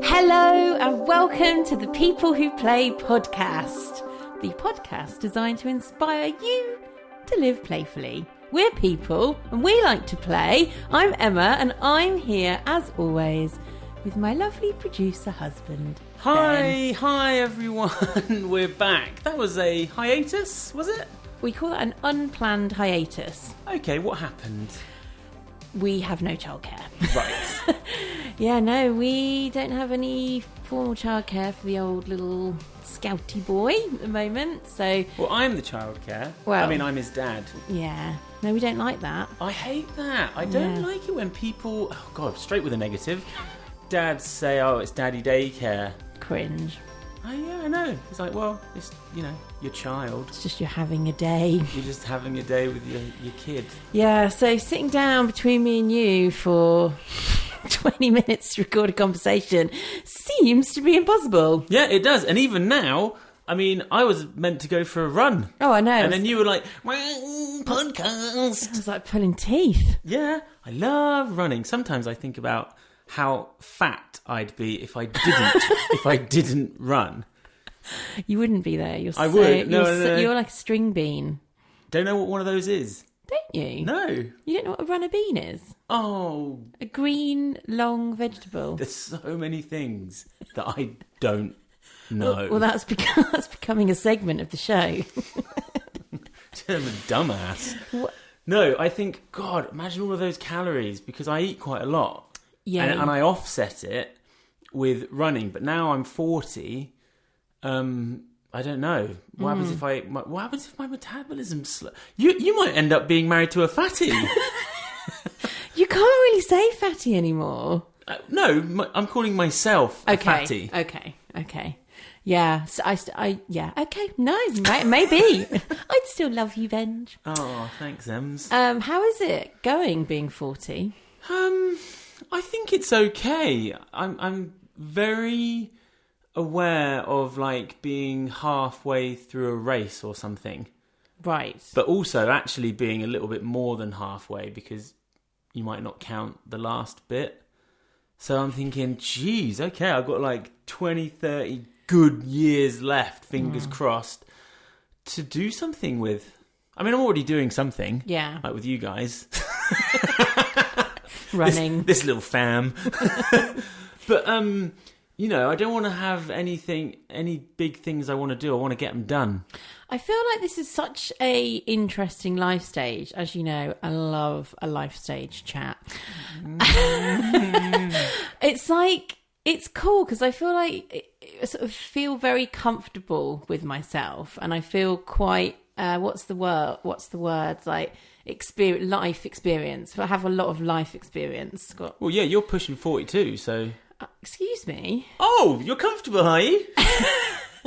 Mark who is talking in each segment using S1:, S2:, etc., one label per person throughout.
S1: Hello, and welcome to the People Who Play podcast, the podcast designed to inspire you to live playfully. We're people, and we like to play. I'm Emma, and I'm here, as always, with my lovely producer husband. Ben.
S2: Hi, hi everyone. We're back. That was a hiatus, was it?
S1: We call that an unplanned hiatus.
S2: Okay, what happened?
S1: We have no childcare.
S2: Right.
S1: Yeah, no, we don't have any formal childcare for the old little scouty boy at the moment. So,
S2: well, I'm the childcare.
S1: Well-
S2: I mean, I'm his dad.
S1: yeah, no, we don't like that.
S2: I hate that. I don't
S1: Yeah.
S2: like it when people, oh god, straight with a negative. Dads say, "Oh, it's daddy daycare."
S1: Cringe.
S2: Oh yeah, I know. It's like, well, it's you know, your child.
S1: It's just you're having a day.
S2: You're just having a day with your your kid.
S1: Yeah, so sitting down between me and you for 20 minutes to record a conversation seems to be impossible.
S2: Yeah, it does. And even now, I mean, I was meant to go for a run,
S1: Oh, I know.
S2: and then you were like, "Well, podcast."
S1: I was like pulling teeth.
S2: Yeah, I love running. Sometimes I think about how fat I'd be if I didn't if I didn't run.
S1: You wouldn't be there. You're
S2: I
S1: so,
S2: would. No,
S1: you're,
S2: no, no.
S1: you're like a string bean.
S2: Don't know what one of those is.
S1: Don't you?
S2: No.
S1: You don't know what a runner bean is?
S2: Oh,
S1: A green, long vegetable.
S2: there's so many things that I don't know.
S1: Well, that's, become, that's becoming a segment of the show.
S2: I'm a dumbass.
S1: What-
S2: No, I think God, imagine all of those calories because I eat quite a lot.
S1: Yeah.
S2: and, and I offset it with running. But now I'm forty. Um, I don't know what happens
S1: Hmm.
S2: if I. My, what happens if my metabolism slow? You you might end up being married to a fatty.
S1: You can't really say fatty anymore.
S2: uh, no, my, I'm calling myself a
S1: Okay.
S2: fatty.
S1: Okay. Okay. Yeah. So I, st- I, yeah. Okay. No, may- maybe. I'd still love you, Benj.
S2: Oh, thanks, Ems.
S1: Um, how is it going being 40?
S2: Um, I think it's okay. I'm I'm very aware of like being halfway through a race or something.
S1: Right.
S2: but also actually being a little bit more than halfway because you might not count the last bit. So I'm thinking, geez, okay, I've got like 20, 30 good years left, fingers mm. crossed, to do something with. I mean, I'm already doing something,
S1: Yeah.
S2: like with you guys,
S1: Running.
S2: this little fam. but, um, you know, I don't want to have anything, any big things I want to do. I want to get them done.
S1: I feel like this is such a interesting life stage. As you know, I love a life stage chat. it's like it's cool because I feel like I sort of feel very comfortable with myself, and I feel quite uh, what's the word? What's the word? Like experience, life experience. I have a lot of life experience. Got
S2: Well, yeah, you're pushing 42, so.
S1: uh, excuse me.
S2: Oh, you're comfortable, are you?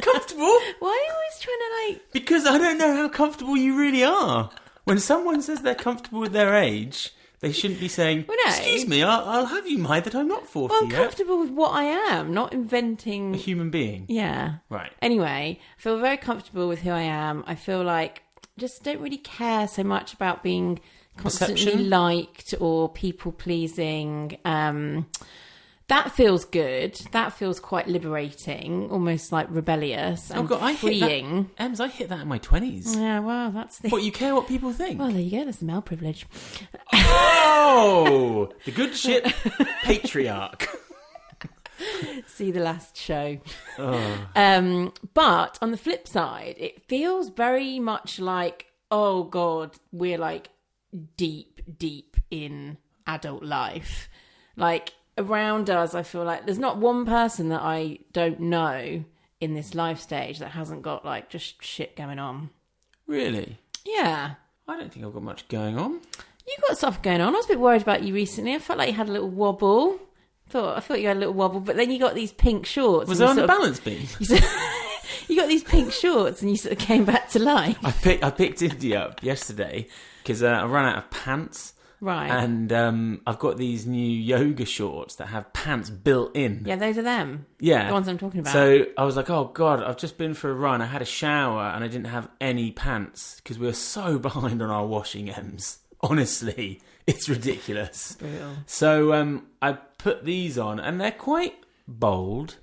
S2: comfortable?
S1: Why are you always trying to like?
S2: Because I don't know how comfortable you really are. When someone says they're comfortable with their age, they shouldn't be saying,
S1: Well, no.
S2: "Excuse me, I'll, I'll have you mind that I'm not 40
S1: Well, I'm
S2: yet."
S1: comfortable with what I am, not inventing A
S2: human being,
S1: Yeah.
S2: right?
S1: Anyway, I feel very comfortable with who I am. I feel like just don't really care so much about being constantly
S2: Perception?
S1: liked or people pleasing. Um, that feels good. That feels quite liberating, almost like rebellious and
S2: oh God, I hit
S1: freeing.
S2: that. Ems, I hit that in my 20s.
S1: Yeah, well, that's the.
S2: What you care what people think?
S1: Well, there you go. That's the male privilege.
S2: Oh, the good shit patriarch.
S1: See the last show.
S2: Oh.
S1: Um, but on the flip side, it feels very much like, oh God, we're like deep, deep in adult life. Like around us, I feel like there's not one person that I don't know in this life stage that hasn't got like just shit going on.
S2: Really?
S1: Yeah.
S2: I don't think I've got much going on.
S1: You got stuff going on. I was a bit worried about you recently. I felt like you had a little wobble. Thought I thought you had a little wobble, but then you got these pink shorts.
S2: Was I on the balance beam?
S1: You, got these pink shorts, and you sort of came back to life.
S2: I picked I picked Indy up yesterday because uh, I ran out of pants.
S1: Right.
S2: And um, I've got these new yoga shorts that have pants built in.
S1: yeah, those are them.
S2: Yeah.
S1: The ones I'm talking about.
S2: So I was like, oh God, I've just been for a run. I had a shower and I didn't have any pants because we were so behind on our washing Ems. Honestly, it's ridiculous.
S1: Brutal.
S2: So um, I put these on and they're quite bold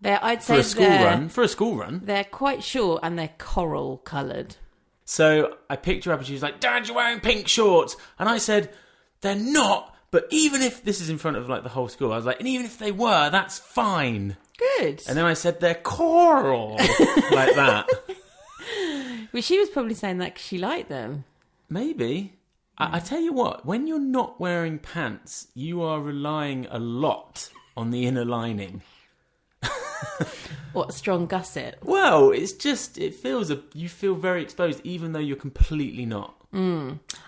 S1: They're, I'd say for
S2: a school run. For a school run.
S1: they're quite short and they're coral coloured.
S2: So I picked her up and she was like, Dad, you're wearing pink shorts. And I said, They're not. But even if this is in front of like the whole school, I was like, and even if they were, that's fine.
S1: Good.
S2: And then I said, They're coral. like that.
S1: well, she was probably saying that 'cause she liked them.
S2: Maybe. I, I tell you what, when you're not wearing pants, you are relying a lot on the inner lining.
S1: What a strong gusset.
S2: Well, it's just, it feels, a, you feel very exposed, even though you're completely not.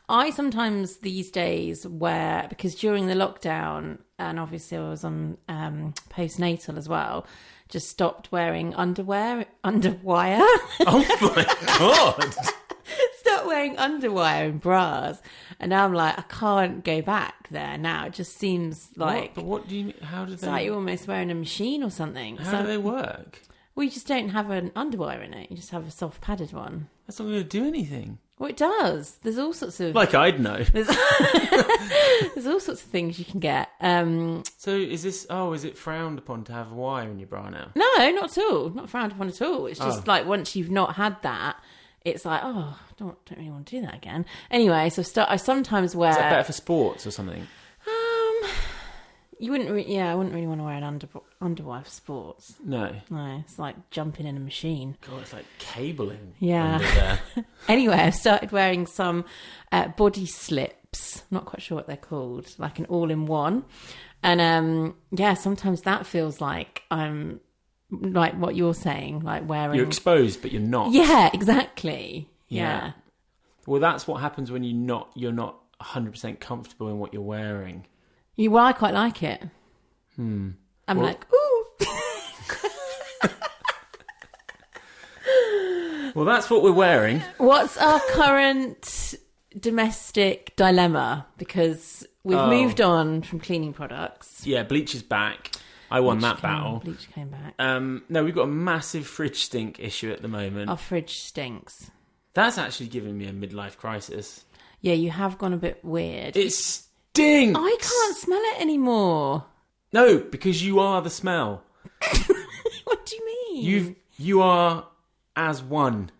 S1: I sometimes these days wear because during the lockdown, and obviously I was on um, postnatal as well, just stopped wearing underwear, underwire.
S2: Oh my God.
S1: wearing underwire and bras, and now I'm like, I can't go back there now. It just seems like
S2: what, but what do you mean? How do
S1: it's
S2: they,
S1: like you're almost wearing a machine or something.
S2: how
S1: so,
S2: do they work?
S1: well, you just don't have an underwire in it. You just have a soft padded one.
S2: That's not going to do anything.
S1: Well, it does. There's all sorts of
S2: Like I'd know.
S1: there's, there's all sorts of things you can get. Um,
S2: So is this? Oh, is it frowned upon to have a wire in your bra now?
S1: No, not at all. Not frowned upon at all. It's just
S2: Oh.
S1: like once you've not had that, it's like, oh, I don't, don't really want to do that again. Anyway, so st- I sometimes wear.
S2: Is that better for sports or something?
S1: Um, you wouldn't, re- yeah, I wouldn't really want to wear an under underwear for sports.
S2: No.
S1: No, it's like jumping in a machine.
S2: God, it's like cabling.
S1: Yeah. Anyway, I've started wearing some uh, body slips. I'm Not quite sure what they're called, like an all-in-one. And um, yeah, sometimes that feels like I'm like what you're saying, like wearing.
S2: You're exposed, but you're not.
S1: Yeah, exactly.
S2: Yeah.
S1: Yeah.
S2: Well, that's what happens when you're not you're not 100 percent comfortable in what you're wearing.
S1: You, well, I quite like it.
S2: Hmm.
S1: I'm
S2: Well-
S1: like, ooh.
S2: Well, that's what we're wearing.
S1: What's our current domestic dilemma? Because we've
S2: Oh.
S1: moved on from cleaning products.
S2: Yeah, bleach is back. I won
S1: Bleach
S2: that
S1: came-
S2: battle.
S1: Bleach came back.
S2: Um, no, we've got a massive fridge stink issue at the moment.
S1: Our fridge stinks.
S2: That's actually giving me a midlife crisis.
S1: Yeah, you have gone a bit weird.
S2: It stinks.
S1: I can't smell it anymore.
S2: No, because you are the smell.
S1: What do you mean?
S2: You've you are as one.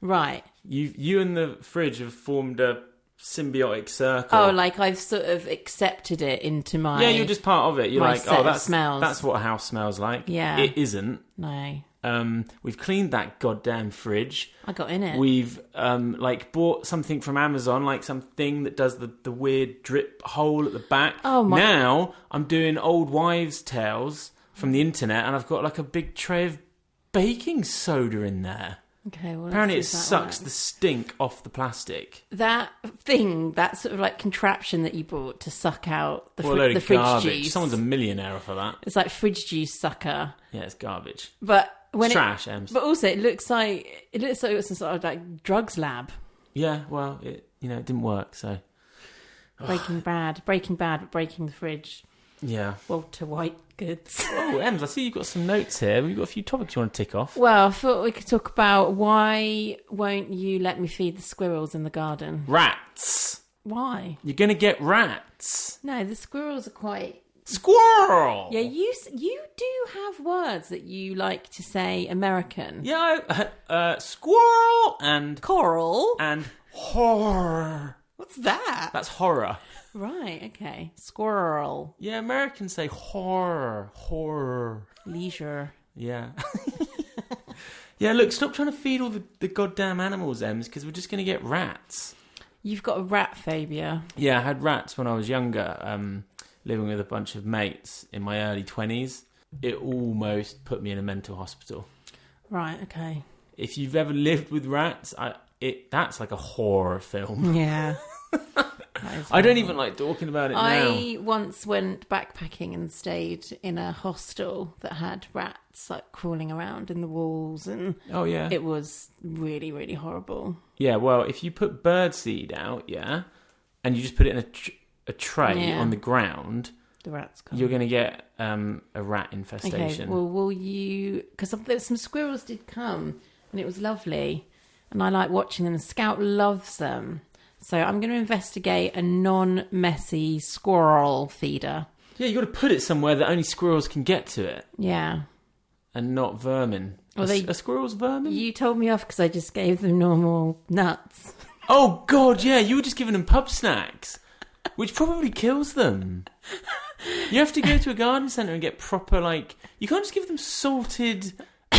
S1: right.
S2: You you and the fridge have formed a symbiotic circle.
S1: Oh, like I've sort of accepted it into my.
S2: yeah, you're just part of it. You're like, oh, that's
S1: smells.
S2: that's what a house smells like.
S1: Yeah.
S2: it isn't.
S1: no.
S2: Um, we've cleaned that goddamn fridge.
S1: I got in it.
S2: We've um, like bought something from Amazon, like something that does the, the weird drip hole at the back.
S1: Oh, my-
S2: Now I'm doing old wives' tales from the internet, and I've got like a big tray of baking soda in there.
S1: Okay. Well,
S2: Apparently, it
S1: see if that
S2: sucks the stink off the plastic.
S1: that thing, that sort of like contraption that you bought to suck out the,
S2: Well, a
S1: fri-
S2: load
S1: the fridge
S2: garbage.
S1: juice.
S2: Someone's a millionaire for that.
S1: It's like fridge juice sucker,
S2: Yeah, it's garbage.
S1: but when
S2: It's
S1: it,
S2: trash, Ems.
S1: but also it looks like it looks like it's some sort of like drugs lab.
S2: Yeah, well, it you know it didn't work, so
S1: Breaking Bad, Breaking Bad, but breaking the fridge.
S2: yeah.
S1: Walter White goods.
S2: Oh, Ems, I see you've got some notes here. We've got a few topics you want to tick off.
S1: Well, I thought we could talk about why won't you let me feed the squirrels in the garden?
S2: Rats.
S1: Why?
S2: You're gonna get rats.
S1: No, the squirrels are quite.
S2: Squirrel.
S1: Yeah, you you do have words that you like to say American.
S2: Yeah, I- uh, squirrel and
S1: Coral.
S2: and horror.
S1: What's that?
S2: That's horror.
S1: Right. Okay. Squirrel.
S2: Yeah, Americans say horror, horror.
S1: Leisure.
S2: Yeah. yeah, look, stop trying to feed all the, the goddamn animals, Ems, because we're just going to get rats.
S1: You've got a rat phobia.
S2: Yeah, I had rats when I was younger, um, living with a bunch of mates in my early 20s. It almost put me in a mental hospital.
S1: Right. Okay.
S2: If you've ever lived with rats, I, it that's like a horror film.
S1: Yeah.
S2: I don't even like talking about it now.
S1: I once went backpacking and stayed in a hostel that had rats like crawling around in the walls, and
S2: Oh, yeah.
S1: it was really, really horrible.
S2: Yeah, well, if you put bird seed out, yeah, and you just put it in a, tr- a tray
S1: Yeah.
S2: on the ground,
S1: The rats. Come.
S2: you're going to get um, a rat
S1: okay.
S2: infestation.
S1: Well, will you? Because some, some squirrels did come, and it was lovely, and I like watching them. Scout loves them, so I'm going to investigate a non-messy squirrel feeder.
S2: Yeah, you got to put it somewhere that only squirrels can get to it,
S1: Yeah.
S2: and not vermin.
S1: Well,
S2: are,
S1: they-
S2: are squirrels vermin?
S1: You told me off because I just gave them normal nuts.
S2: Oh God, yeah, you were just giving them pub snacks, which probably kills them. You have to go to a garden centre and get proper like. You can't just give them salted,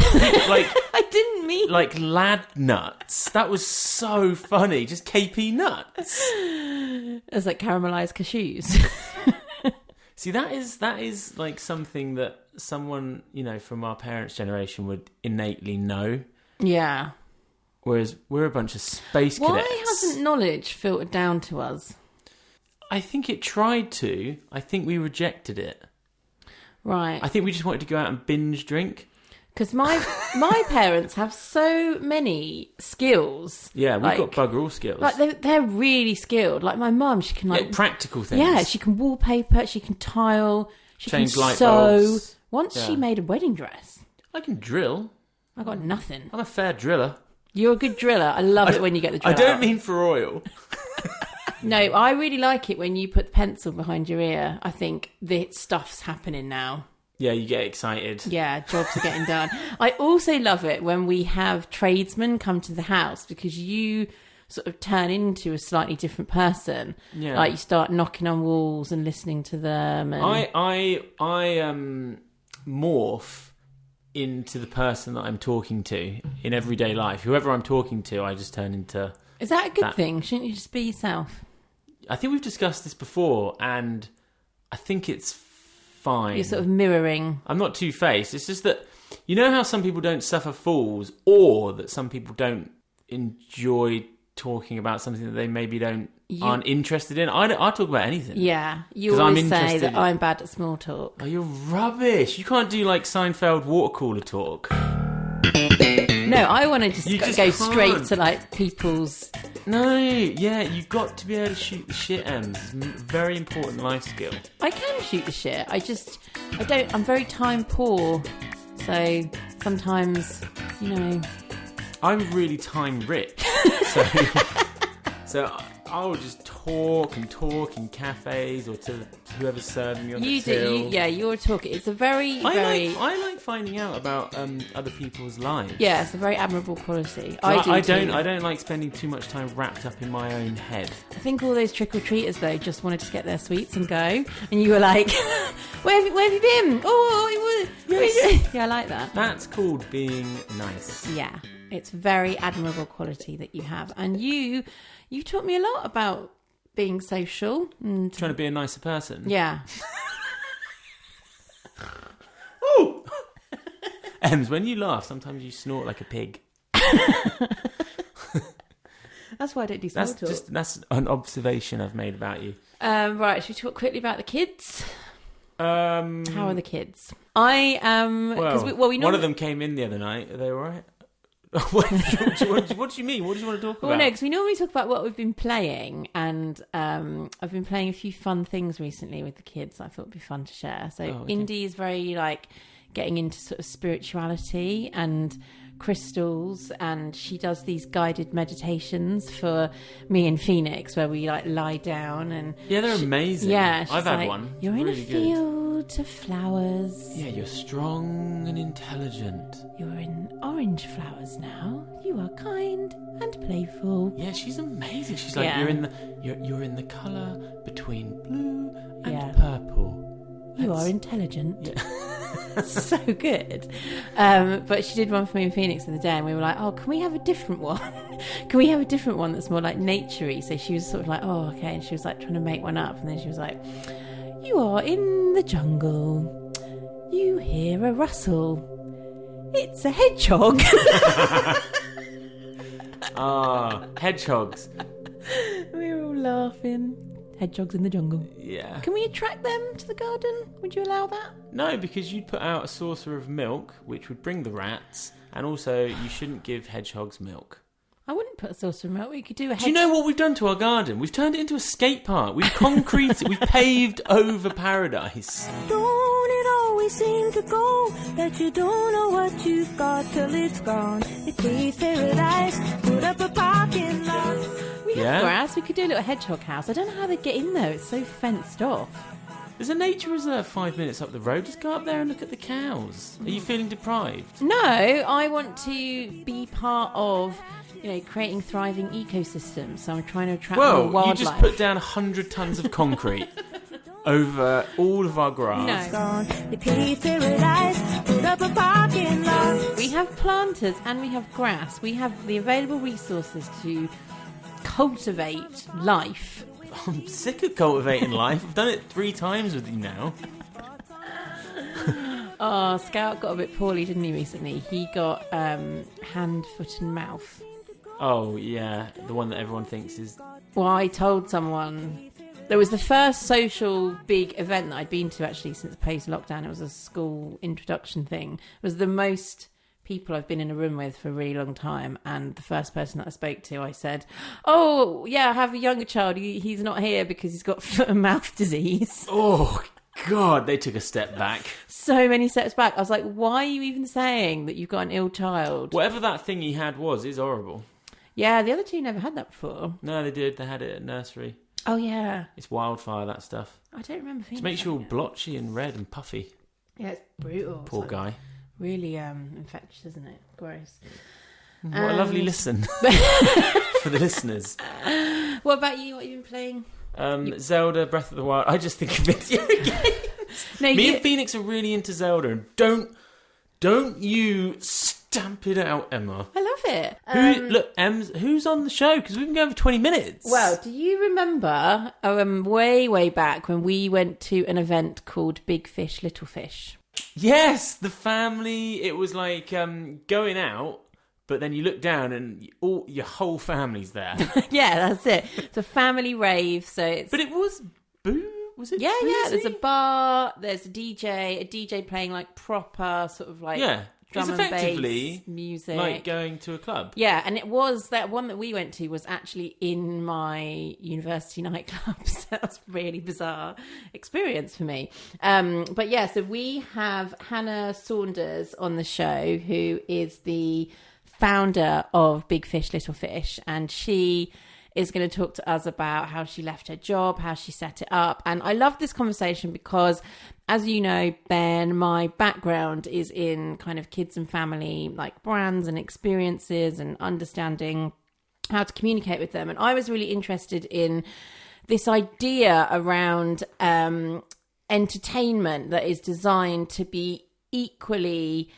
S2: like
S1: I didn't mean.
S2: like lad nuts. That was so funny. Just KP nuts.
S1: It's like caramelized cashews.
S2: See, that is that is like something that someone you know from our parents' generation would innately know.
S1: yeah.
S2: Whereas we're a bunch of space
S1: Why
S2: cadets.
S1: hasn't knowledge filtered down to us?
S2: I think it tried to. I think we rejected it.
S1: Right.
S2: I think we just wanted to go out and binge drink.
S1: Because my my parents have so many skills.
S2: Yeah, we've
S1: like,
S2: got bugger all skills.
S1: Like they're, they're really skilled. Like my mum, she can like
S2: yeah, practical things.
S1: yeah, she can wallpaper, she can tile, she
S2: Change
S1: can
S2: light
S1: sew.
S2: bulbs.
S1: Once she made a wedding dress.
S2: I can drill.
S1: I got nothing.
S2: I'm a fair driller.
S1: You're a good driller. I love it when you get the drill I
S2: don't
S1: out.
S2: mean for oil.
S1: No, I really like it when you put the pencil behind your ear. I think the stuff's happening now.
S2: Yeah, you get excited.
S1: Yeah, jobs are getting done. I also love it when we have tradesmen come to the house because you sort of turn into a slightly different person.
S2: Yeah.
S1: Like you start knocking on walls and listening to them. And...
S2: I I I um morph into the person that I'm talking to in everyday life. Whoever I'm talking to, I just turn into.
S1: Is that a good
S2: that-
S1: thing? Shouldn't you just be yourself?
S2: I think we've discussed this before, and I think it's fine.
S1: You're sort of mirroring.
S2: I'm not two faced. It's just that you know how some people don't suffer fools, or that some people don't enjoy talking about something that they maybe don't
S1: You-
S2: aren't interested in. I I talk about anything.
S1: Yeah, you always say that
S2: in-
S1: I'm bad at small talk.
S2: Oh, you're rubbish. You can't do like Seinfeld water cooler talk.
S1: No, I want to just
S2: You
S1: go,
S2: just
S1: go straight
S2: can't.
S1: to like people's.
S2: No, yeah, you've got to be able to shoot the shit, Ems. It's a very important life skill.
S1: I can shoot the shit. I just, I don't. I'm very time poor, so sometimes, you know.
S2: I'm really time rich, so so I'll just talk and talk in cafes or to whoever's serving me on the street.
S1: You
S2: the
S1: do,
S2: till.
S1: you, yeah. You're talking. It's a very,
S2: I
S1: very,
S2: like I like finding out about um, other people's lives.
S1: yeah. It's a very admirable quality.
S2: I,
S1: I do.
S2: I don't.
S1: too.
S2: I don't like spending too much time wrapped up in my own head.
S1: I think all those trick or treaters though just wanted to get their sweets and go, and you were like, "Where have you, where have you been? Oh, it was,
S2: Yes.
S1: yeah, I like that.
S2: That's called being nice.
S1: Yeah, it's very admirable quality that you have, and you, you taught me a lot about being social and
S2: Trying to be a nicer person.
S1: yeah.
S2: Ooh. Ems, when you laugh, sometimes you snort like a pig.
S1: That's why I don't do small
S2: That's
S1: talk.
S2: just that's an observation I've made about you.
S1: Um, right, should we talk quickly about the kids?
S2: Um,
S1: How are the kids? I um,
S2: well,
S1: because we, well, we know
S2: one of them came in the other night. Are they all right? what, do you, what, what do you mean? What do you want to talk
S1: Well,
S2: about?
S1: Well, no, because we normally talk about what we've been playing, and um, I've been playing a few fun things recently with the kids. I thought would be fun to share. So,
S2: Oh, okay.
S1: Indy is very like getting into sort of spirituality and crystals, and she does these guided meditations for me and Phoenix, where we like lie down and
S2: yeah, they're amazing.
S1: yeah,
S2: I've had
S1: like,
S2: one.
S1: You're in a
S2: good.
S1: field of flowers.
S2: Yeah, you're strong and intelligent.
S1: You're in orange flowers now. You are kind and playful.
S2: Yeah, she's amazing. She's like
S1: Yeah.
S2: you're in the you're you're in the color between blue and
S1: Yeah.
S2: purple.
S1: You are intelligent. so good. Um, but she did one for me in Phoenix the other day, and we were like, "Oh, can we have a different one? can we have a different one that's more like naturey?" So she was sort of like, "Oh, okay," and she was like trying to make one up, and then she was like, "You are in the jungle. You hear a rustle. It's a hedgehog."
S2: Ah, hedgehogs.
S1: we were all laughing. Hedgehogs in the jungle.
S2: Yeah.
S1: Can we attract them to the garden? Would you allow that?
S2: No, because you'd put out a saucer of milk, which would bring the rats, and also you shouldn't give hedgehogs milk.
S1: I wouldn't put a saucer of milk. We could do a hedgehog.
S2: Do you know what we've done to our garden? We've turned it into a skate park. We've concreted, we've paved over paradise.
S3: Always seem to go that you don't know what you've got till it's gone? It tastes paradise. Put up a parking lot.
S1: We have
S2: Yeah?
S1: grass. We could do a little hedgehog house. I don't know how they get in there. It's so fenced off.
S2: There's a nature reserve five minutes up the road. Just go up there and look at the cows. Are you feeling deprived?
S1: No, I want to be part of, you know, creating thriving ecosystems. So I'm trying to attract more
S2: Well, you
S1: wildlife.
S2: just put down 100 tons of concrete over all of our grass.
S1: No.
S3: Gone. They paved paradise, put up a parking lot.
S1: We have planters and we have grass. We have the available resources to cultivate life.
S2: I'm sick of cultivating life. I've done it three times with you now.
S1: Oh, Scout got a bit poorly, didn't he, recently? He got um, hand, foot, and mouth.
S2: Oh, yeah. The one that everyone thinks is.
S1: Well, I told someone there was the first social big event that I'd been to actually since post lockdown. It was a school introduction thing. It was the most people I've been in a room with for a really long time. And the first person that I spoke to, I said, "Oh, yeah, I have a younger child. He, he's not here because he's got foot and mouth disease."
S2: Oh, God. They took a step back.
S1: So many steps back. I was like, "Why are you even saying that you've got an ill child?"
S2: Whatever that thing he had was, is horrible.
S1: Yeah, the other two never had that before.
S2: No, they did. They had it at nursery.
S1: Oh yeah,
S2: It's wildfire, that stuff.
S1: I don't remember.
S2: It makes you all blotchy and red and puffy.
S1: Yeah, it's brutal.
S2: Poor
S1: It's
S2: guy.
S1: Really um infectious, isn't it? Gross.
S2: What a lovely listen for the listeners.
S1: What about you? What have you been playing?
S2: Um, Zelda Breath of the Wild. I just think of video games.
S1: No,
S2: Me
S1: you,
S2: and Phoenix are really into Zelda. and Don't, don't you it out, Emma.
S1: I love it.
S2: Who,
S1: Um,
S2: look, Ems, who's on the show? Because we've been going for 20 minutes.
S1: well, do you remember um, way, way back when we went to an event called Big Fish, Little Fish?
S2: yes, the family. It was like um, going out, but then you look down and all your whole family's there.
S1: yeah, that's it. It's a family rave, so it's
S2: but it was boo. Was it?
S1: yeah, yeah. There's a bar. There's a DJ, a DJ playing like proper sort of like
S2: yeah. It's
S1: drum and
S2: effectively
S1: bass music.
S2: like going to a club.
S1: Yeah, and it was that one that we went to was actually in my university nightclub. So that was a really bizarre experience for me. Um, but yeah, so we have Hannah Saunders on the show, who is the founder of Big Fish Little Fish, and she is going to talk to us about how she left her job, how she set it up. And I love this conversation because, as you know, Ben, my background is in kind of kids and family, like brands and experiences and understanding how to communicate with them. And I was really interested in this idea around um, entertainment that is designed to be equally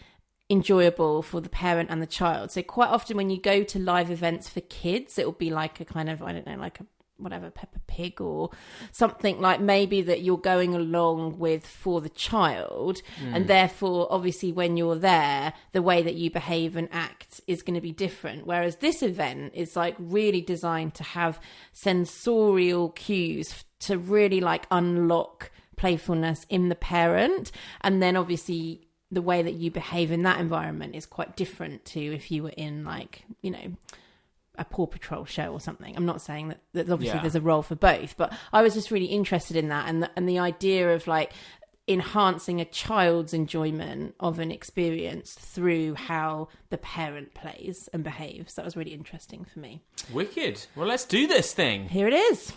S1: enjoyable for the parent and the child. So quite often when you go to live events for kids, it will be like a kind of I don't know, like a whatever Peppa Pig or something like maybe that you're going along with for the child. And hmm. therefore obviously when you're there the way that you behave and act is going to be different. Whereas this event is like really designed to have sensorial cues to really like unlock playfulness in the parent. And then obviously the way that you behave in that environment is quite different to if you were in like you know a Paw Patrol show or something. I'm not saying that, that obviously
S2: Yeah.
S1: there's a role for both, but I was just really interested in that and the, and the idea of like enhancing a child's enjoyment of an experience through how the parent plays and behaves. That was really interesting for me.
S2: Wicked. Well, let's do this thing.
S1: Here it is.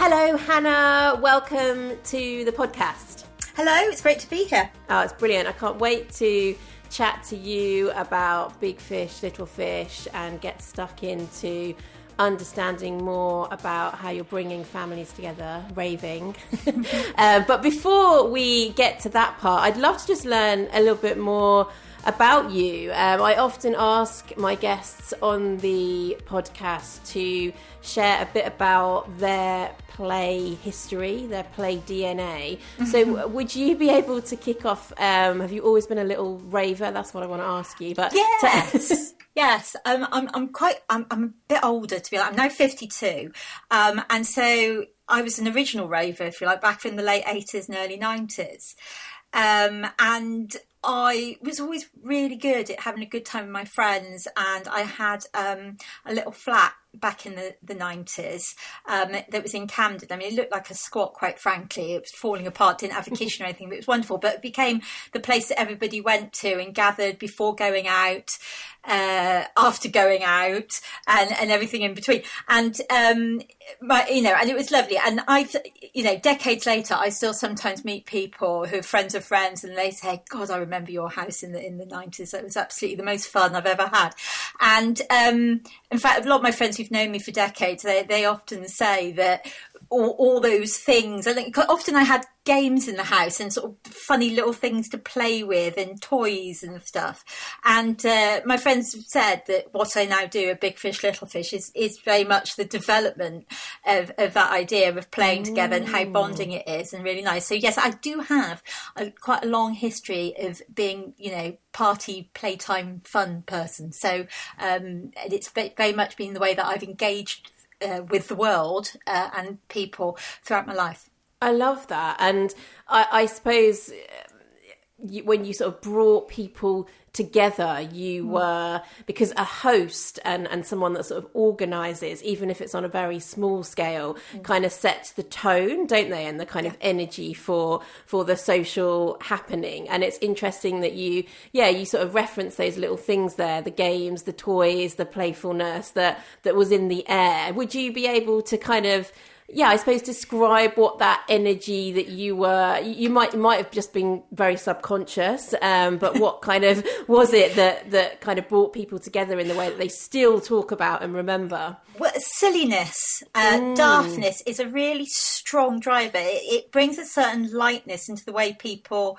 S1: Hello, Hannah. Welcome to the podcast.
S4: Hello, it's great to be here.
S1: Oh, it's brilliant. I can't wait to chat to you about big fish, little fish, and get stuck into understanding more about how you're bringing families together, raving. uh, but before we get to that part, I'd love to just learn a little bit more about you. Um, I often ask my guests on the podcast to share a bit about their play history, their play DNA. So, would you be able to kick off? Um, have you always been a little raver? That's what I want to ask you. But
S4: Yes, yes. Um, I'm, I'm quite. I'm, I'm a bit older to be like, I'm now 52, um, and so I was an original raver, if you like, back in the late 80s and early 90s. Um, and I was always really good at having a good time with my friends, and I had um, a little flat back in the, the 90s um, that was in Camden. I mean, it looked like a squat, quite frankly. It was falling apart, didn't have a kitchen or anything, but it was wonderful. But it became the place that everybody went to and gathered before going out, uh, after going out, and, and everything in between. And, um, my, you know, and it was lovely. And I, you know, decades later, I still sometimes meet people who are friends of friends and they say, God, I remember your house in the, in the 90s. It was absolutely the most fun I've ever had. And, um, in fact, a lot of my friends who've known me for decades, they, they often say that all, all those things. I think often I had games in the house and sort of funny little things to play with and toys and stuff. And uh, my friends have said that what I now do at Big Fish Little Fish is, is very much the development of, of that idea of playing together and how bonding it is and really nice. So yes, I do have a, quite a long history of being, you know, party, playtime, fun person. So um, it's very much been the way that I've engaged uh, with the world uh, and people throughout my life.
S1: I love that, and I, I suppose when you sort of brought people together you mm. were because a host and and someone that sort of organizes even if it's on a very small scale mm. kind of sets the tone don't they and the kind yeah. of energy for for the social happening and it's interesting that you yeah you sort of reference those little things there the games the toys the playfulness that that was in the air would you be able to kind of yeah, I suppose describe what that energy that you were. You might you might have just been very subconscious, um, but what kind of was it that that kind of brought people together in the way that they still talk about and remember?
S4: Well, silliness, uh, mm. daftness is a really strong driver. It, it brings a certain lightness into the way people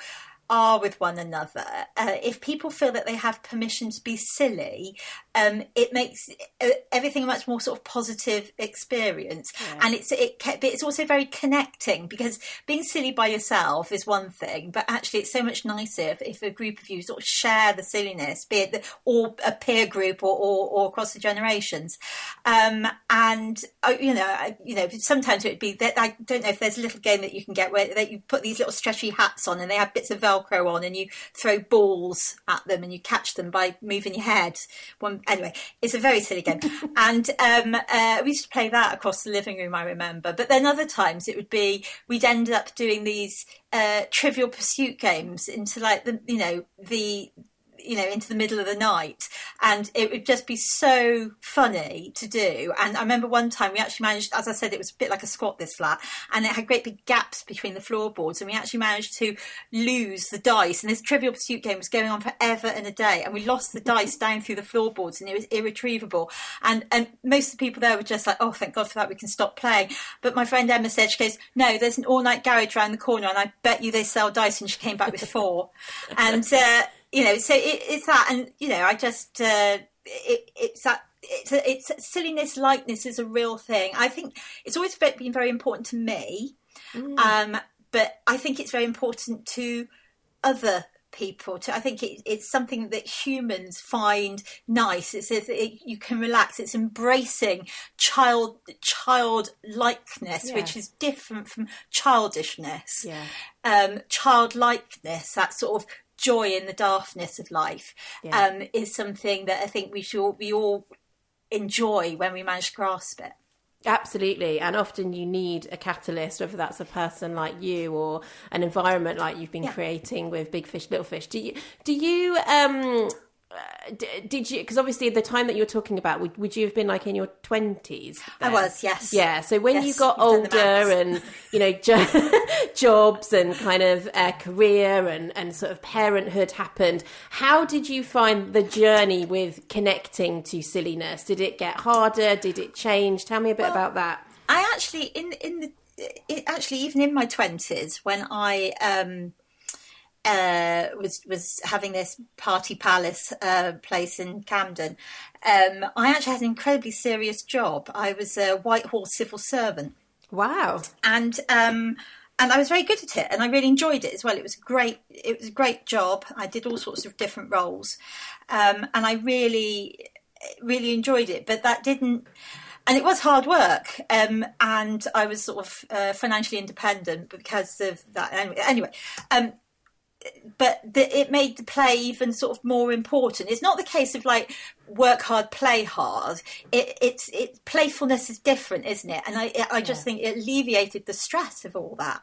S4: are with one another, uh, if people feel that they have permission to be silly, um, it makes uh, everything a much more sort of positive experience, yeah. and it's it but it's also very connecting because being silly by yourself is one thing, but actually it's so much nicer if, if a group of you sort of share the silliness, be it the, or a peer group or, or, or across the generations, um, and uh, you know you know sometimes it would be that I don't know if there's a little game that you can get where that you put these little stretchy hats on and they have bits of velcro Velcro on and you throw balls at them and you catch them by moving your head. One anyway, it's a very silly game, and um, uh, we used to play that across the living room. I remember, but then other times it would be we'd end up doing these uh, Trivial Pursuit games into like the you know the you know into the middle of the night. And it would just be so funny to do. And i remember one time we actually managed as i said it was a bit like a squat this flat and it had great big gaps between the floorboards. And we actually managed to lose the dice. And this trivial pursuit game was going on forever and a day. And we lost the dice down through the floorboards and it was irretrievable. And and most of the people there were just like oh thank god for that we can stop playing. But my friend emma said she goes no there's an all night garage around the corner and i bet you they sell dice. And she came back with four. And uh, you know, so it, it's that, and you know, I just uh, it, it's that it's a, it's silliness, lightness is a real thing. I think it's always been very important to me, mm. um, but I think it's very important to other people to i think it, it's something that humans find nice it's it, you can relax it's embracing child childlikeness yeah. which is different from childishness
S1: yeah.
S4: um childlikeness that sort of joy in the darkness of life yeah. um, is something that I think we should we all enjoy when we manage to grasp it.
S1: Absolutely, and often you need a catalyst, whether that's a person like you or an environment like you've been yeah. creating with Big Fish, Little Fish. Do you do you um uh, did you because obviously the time that you're talking about would, would you have been like in your 20s
S4: i was yes.
S1: Yeah so when yes, you got older and you know jo- jobs and kind of uh, career and and sort of parenthood happened how did you find the journey with connecting to silliness? Did it get harder? Did it change? Tell me a bit well, about that.
S4: I actually in in the it, actually even in my 20s when i um uh, was was having this party palace uh, place in Camden. Um, I actually had an incredibly serious job. I was a Whitehall civil servant.
S1: Wow!
S4: And um, and I was very good at it, and I really enjoyed it as well. It was great. It was a great job. I did all sorts of different roles, um, and I really really enjoyed it. But that didn't and it was hard work. Um, and I was sort of uh, financially independent because of that. Anyway, anyway um, but the, it made the play even sort of more important. It's not the case of like work hard, play hard. It, it's it playfulness is different, isn't it? And I I just think it alleviated the stress of all that.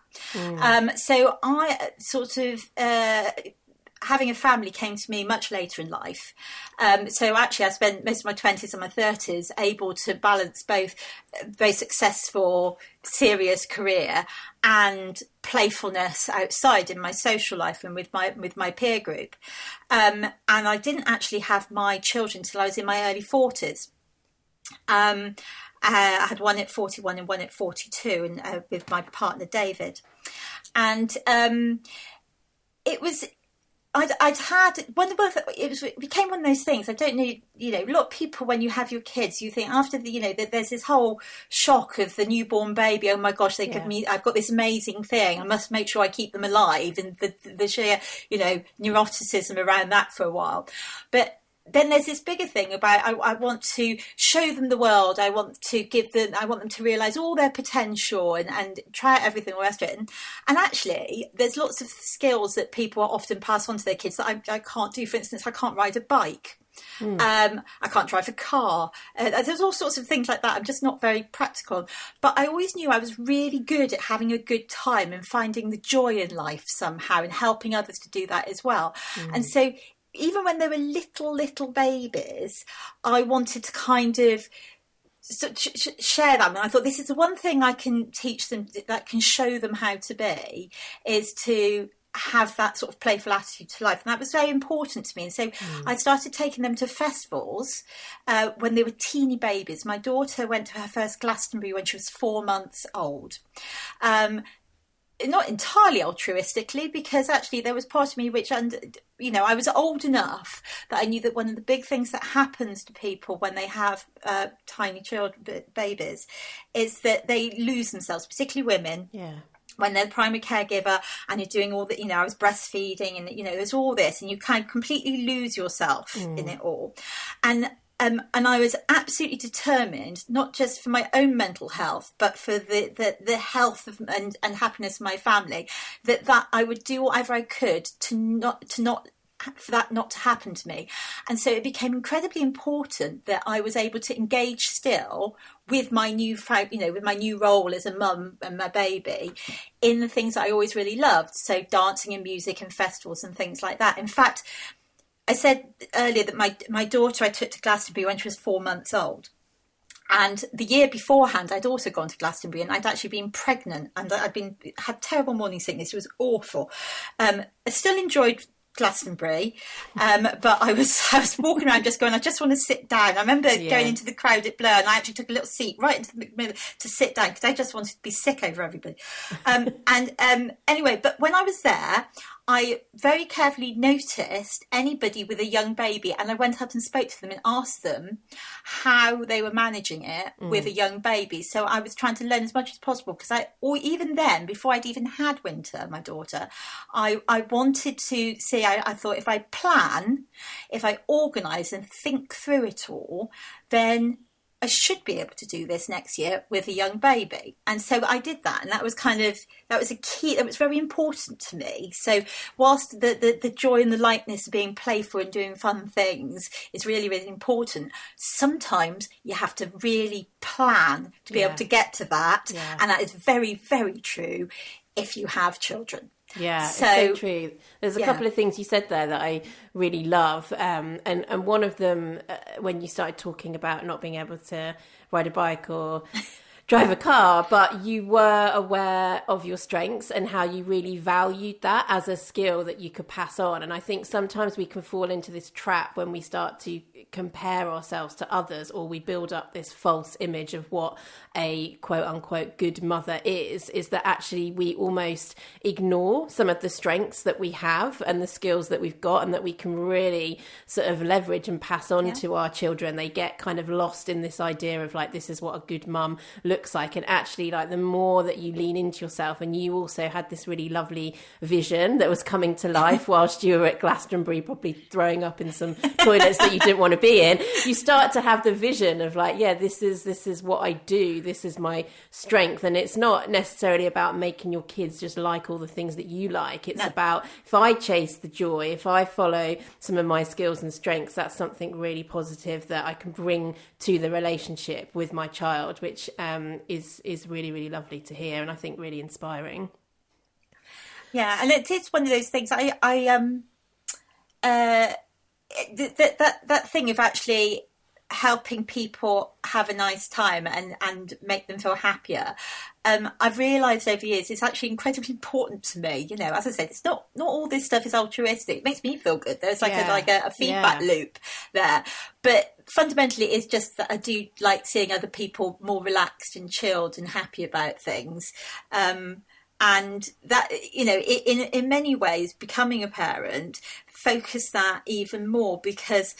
S4: Um, so I sort of. Uh, having a family came to me much later in life. Um, so actually, I spent most of my twenties and my thirties able to balance both very successful, serious career and playfulness outside in my social life and with my with my peer group. Um, and I didn't actually have my children till I was in my early forties. Um, uh, I had one at 41 and one at 42, and uh, with my partner David, and um, it was I'd, I'd had one of the, it was it became one of those things. I don't know, you know, a lot of people when you have your kids, you think after the, you know, that there's this whole shock of the newborn baby. Oh my gosh, they
S1: Yeah.
S4: give me, I've got this amazing thing. I must make sure I keep them alive, and the the sheer, you know, neuroticism around that for a while. But then there's this bigger thing about I, I want to show them the world. I want to give them. I want them to realise all their potential and, and try everything all the rest of it. And, and actually, there's lots of skills that people often pass on to their kids that I, I can't do. For instance, I can't ride a bike. Um, I can't drive a car. Uh, there's all sorts of things like that. I'm just not very practical. But I always knew I was really good at having a good time and finding the joy in life somehow and helping others to do that as well. And so even when they were little, little babies, I wanted to kind of so sh- sh- share that. And I thought this is the one thing I can teach them that can show them how to be is to have that sort of playful attitude to life. And that was very important to me. And so I started taking them to festivals uh, when they were teeny babies. My daughter went to her first Glastonbury when she was four months old. Um, not entirely altruistically because actually there was part of me which under you know i was old enough that i knew that one of the big things that happens to people when they have uh, tiny children b- babies is that they lose themselves particularly women
S1: Yeah.
S4: when they're the primary caregiver and you're doing all the, you know, I was breastfeeding and, you know, there's all this and you kind of completely lose yourself in it all. And, um, and I was absolutely determined, not just for my own mental health, but for the, the, the health of, and, and happiness of my family, that, that I would do whatever I could to not, to not for that not to happen to me. And so it became incredibly important that I was able to engage still with my new, you know, with my new role as a mum and my baby in the things I always really loved. So dancing and music and festivals and things like that. In fact, I said earlier that my my daughter I took to Glastonbury when she was four months old. And the year beforehand, I'd also gone to Glastonbury, and I'd actually been pregnant, and I'd been had terrible morning sickness. It was awful. Um, I still enjoyed Glastonbury, um, but I was I was walking around just going. I just want to sit down. I remember
S1: Yeah.
S4: going into the crowd at Blur, and I actually took a little seat right into the middle to sit down because I just wanted to be sick over everybody. Um, and um, anyway, but when I was there, I very carefully noticed anybody with a young baby, and I went up and spoke to them and asked them how they were managing it with a young baby. So I was trying to learn as much as possible because I, or even then, before I'd even had Winter, my daughter, I I wanted to see. I, I thought if I plan, if I organise and think through it all, then I should be able to do this next year with a young baby. And so I did that. And that was kind of, that was a key, that was very important to me. So whilst the, the, the joy and the lightness of being playful and doing fun things is really, really important, sometimes you have to really plan to be
S1: Yeah.
S4: able to get to that.
S1: Yeah.
S4: And that is very, very true if you have children.
S1: Yeah,
S4: So-
S1: it's so true. There's a
S4: Yeah.
S1: couple of things you said there that I really love, um, and and one of them uh, when you started talking about not being able to ride a bike or drive a car, but you were aware of your strengths and how you really valued that as a skill that you could pass on. And I think sometimes we can fall into this trap when we start to compare ourselves to others or we build up this false image of what a quote unquote good mother is, is that actually we almost ignore some of the strengths that we have and the skills that we've got and that we can really sort of leverage and pass on to our children. They get kind of lost in this idea of like, this is what a good mum looks looks like. And actually, like the more that you lean into yourself, and you also had this really lovely vision that was coming to life whilst you were at Glastonbury, probably throwing up in some toilets that you didn't want to be in. You start to have the vision of like, yeah, this is this is what I do. This is my strength, and it's not necessarily about making your kids just like all the things that you like. It's
S4: No.
S1: about if I chase the joy, if I follow some of my skills and strengths, that's something really positive that I can bring to the relationship with my child, which um, is is really really lovely to hear, and I think really inspiring.
S4: Yeah, and it is one of those things. I, I um, uh, that that that thing of actually helping people have a nice time and and make them feel happier. Um, I've realised over years it's actually incredibly important to me. You know, as I said, it's not not all this stuff is altruistic. It makes me feel good. There's like
S1: Yeah.
S4: a like a, a feedback
S1: Yeah.
S4: loop there, but fundamentally, it's just that I do like seeing other people more relaxed and chilled and happy about things. Um, and that you know in in many ways becoming a parent focus that even more because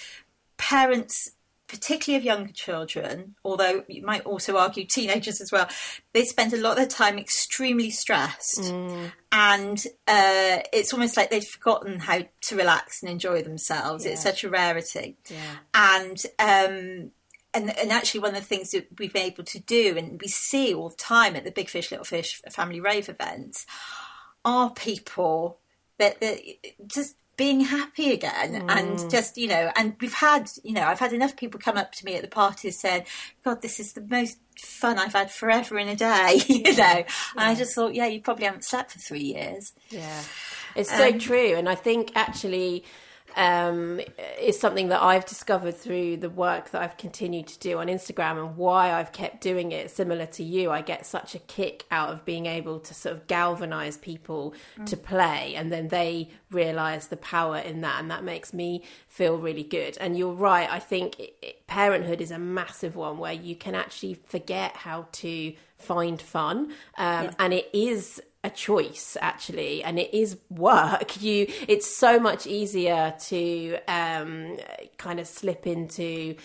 S4: parents particularly of younger children although you might also argue teenagers as well they spend a lot of their time extremely stressed. And uh, it's almost like they've forgotten how to relax and enjoy themselves. It's such a rarity.
S1: Yeah.
S4: and um, and and actually one of the things that we've been able to do and we see all the time at the Big Fish Little Fish family rave events are people that that just being happy again and just you know and we've had you know I've had enough people come up to me at the parties saying god this is the most fun I've had forever in a day you know and I just thought yeah you probably haven't slept for three years.
S1: Yeah, it's so
S4: Um,
S1: true, and I think actually um, is something that I've discovered through the work that I've continued to do on Instagram and why I've kept doing it. Similar to you, I get such a kick out of being able to sort of galvanize people to play, and then they realize the power in that, and that makes me feel really good. And you're right, I think it, it, parenthood is a massive one where you can actually forget how to find fun, um, and it is a choice actually and it is work. You it's so much easier to um kind of slip into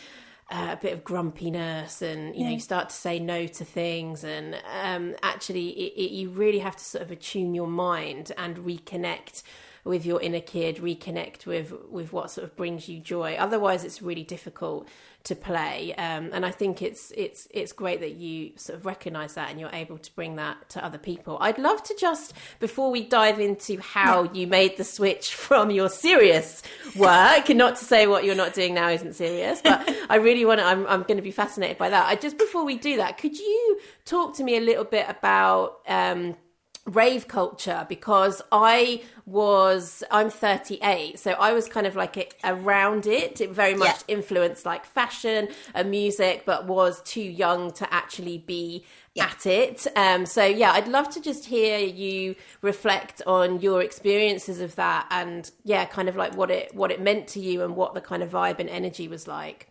S1: uh, a bit of grumpiness and you know you start to say no to things and um actually it, it, you really have to sort of attune your mind and reconnect with your inner kid reconnect with with what sort of brings you joy. Otherwise it's really difficult to play um, and i think it's it's it's great that you sort of recognize that and you're able to bring that to other people. I'd love to just before we dive into how you made the switch from your serious work and not to say what you're not doing now isn't serious but i really want to i'm, I'm going to be fascinated by that. I, just before we do that could you talk to me a little bit about um, rave culture because I was I'm 38 so I was kind of like around it. It very much
S4: Yeah.
S1: influenced like fashion and music but was too young to actually be at it. Um so yeah I'd love to just hear you reflect on your experiences of that and yeah kind of like what it what it meant to you and what the kind of vibe and energy was like.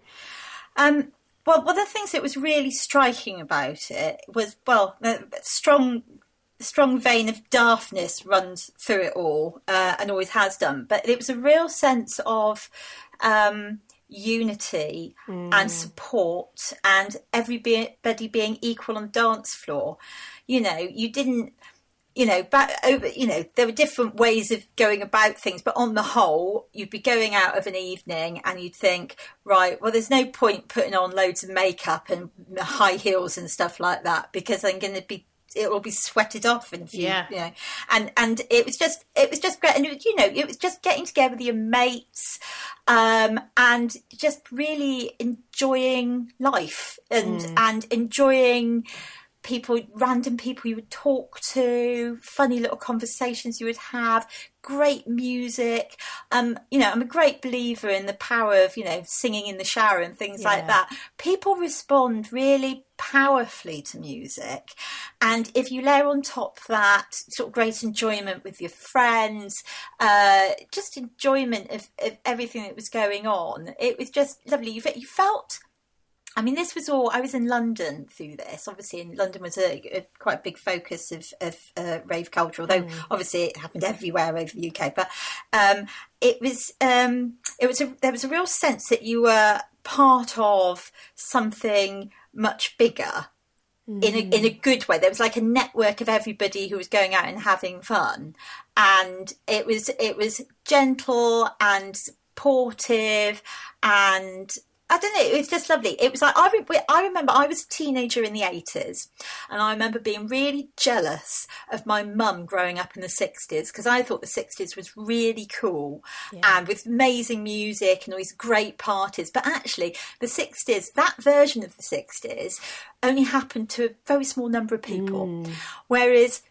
S4: Um, well, one of the things that was really striking about it was, well, the strong, strong vein of daftness runs through it all, uh, and always has done. But it was a real sense of um, unity and support, and everybody being equal on the dance floor. You know, you didn't you know, back over, you know, there were different ways of going about things, but on the whole, you'd be going out of an evening and you'd think, right, well, there's no point putting on loads of makeup and high heels and stuff like that because I'm going to be, it will be sweated off in a few,
S1: Yeah.
S4: you know, and, and it was just, it was just great. And, it was, you know, it was just getting together with your mates, um, and just really enjoying life and, and enjoying, people, random people you would talk to, funny little conversations you would have, great music. Um, you know, I'm a great believer in the power of, you know, singing in the shower and things like that. People respond really powerfully to music. And if you layer on top that sort of great enjoyment with your friends, uh, just enjoyment of, of everything that was going on, it was just lovely. You, you felt I mean, this was all. I was in London through this. Obviously, in London was a, a quite a big focus of, of uh, rave culture. Although obviously it happened everywhere over the UK, but um, it was um, it was a, there was a real sense that you were part of something much bigger in a, in a good way. There was like a network of everybody who was going out and having fun, and it was it was gentle and supportive and I don't know. It was just lovely. It was like I, re- I remember I was a teenager in the eighties, and I remember being really jealous of my mum growing up in the sixties because I thought the sixties was really cool and with amazing music and all these great parties. But actually, the sixties, that version of the sixties, only happened to a very small number of people. Mm. Whereas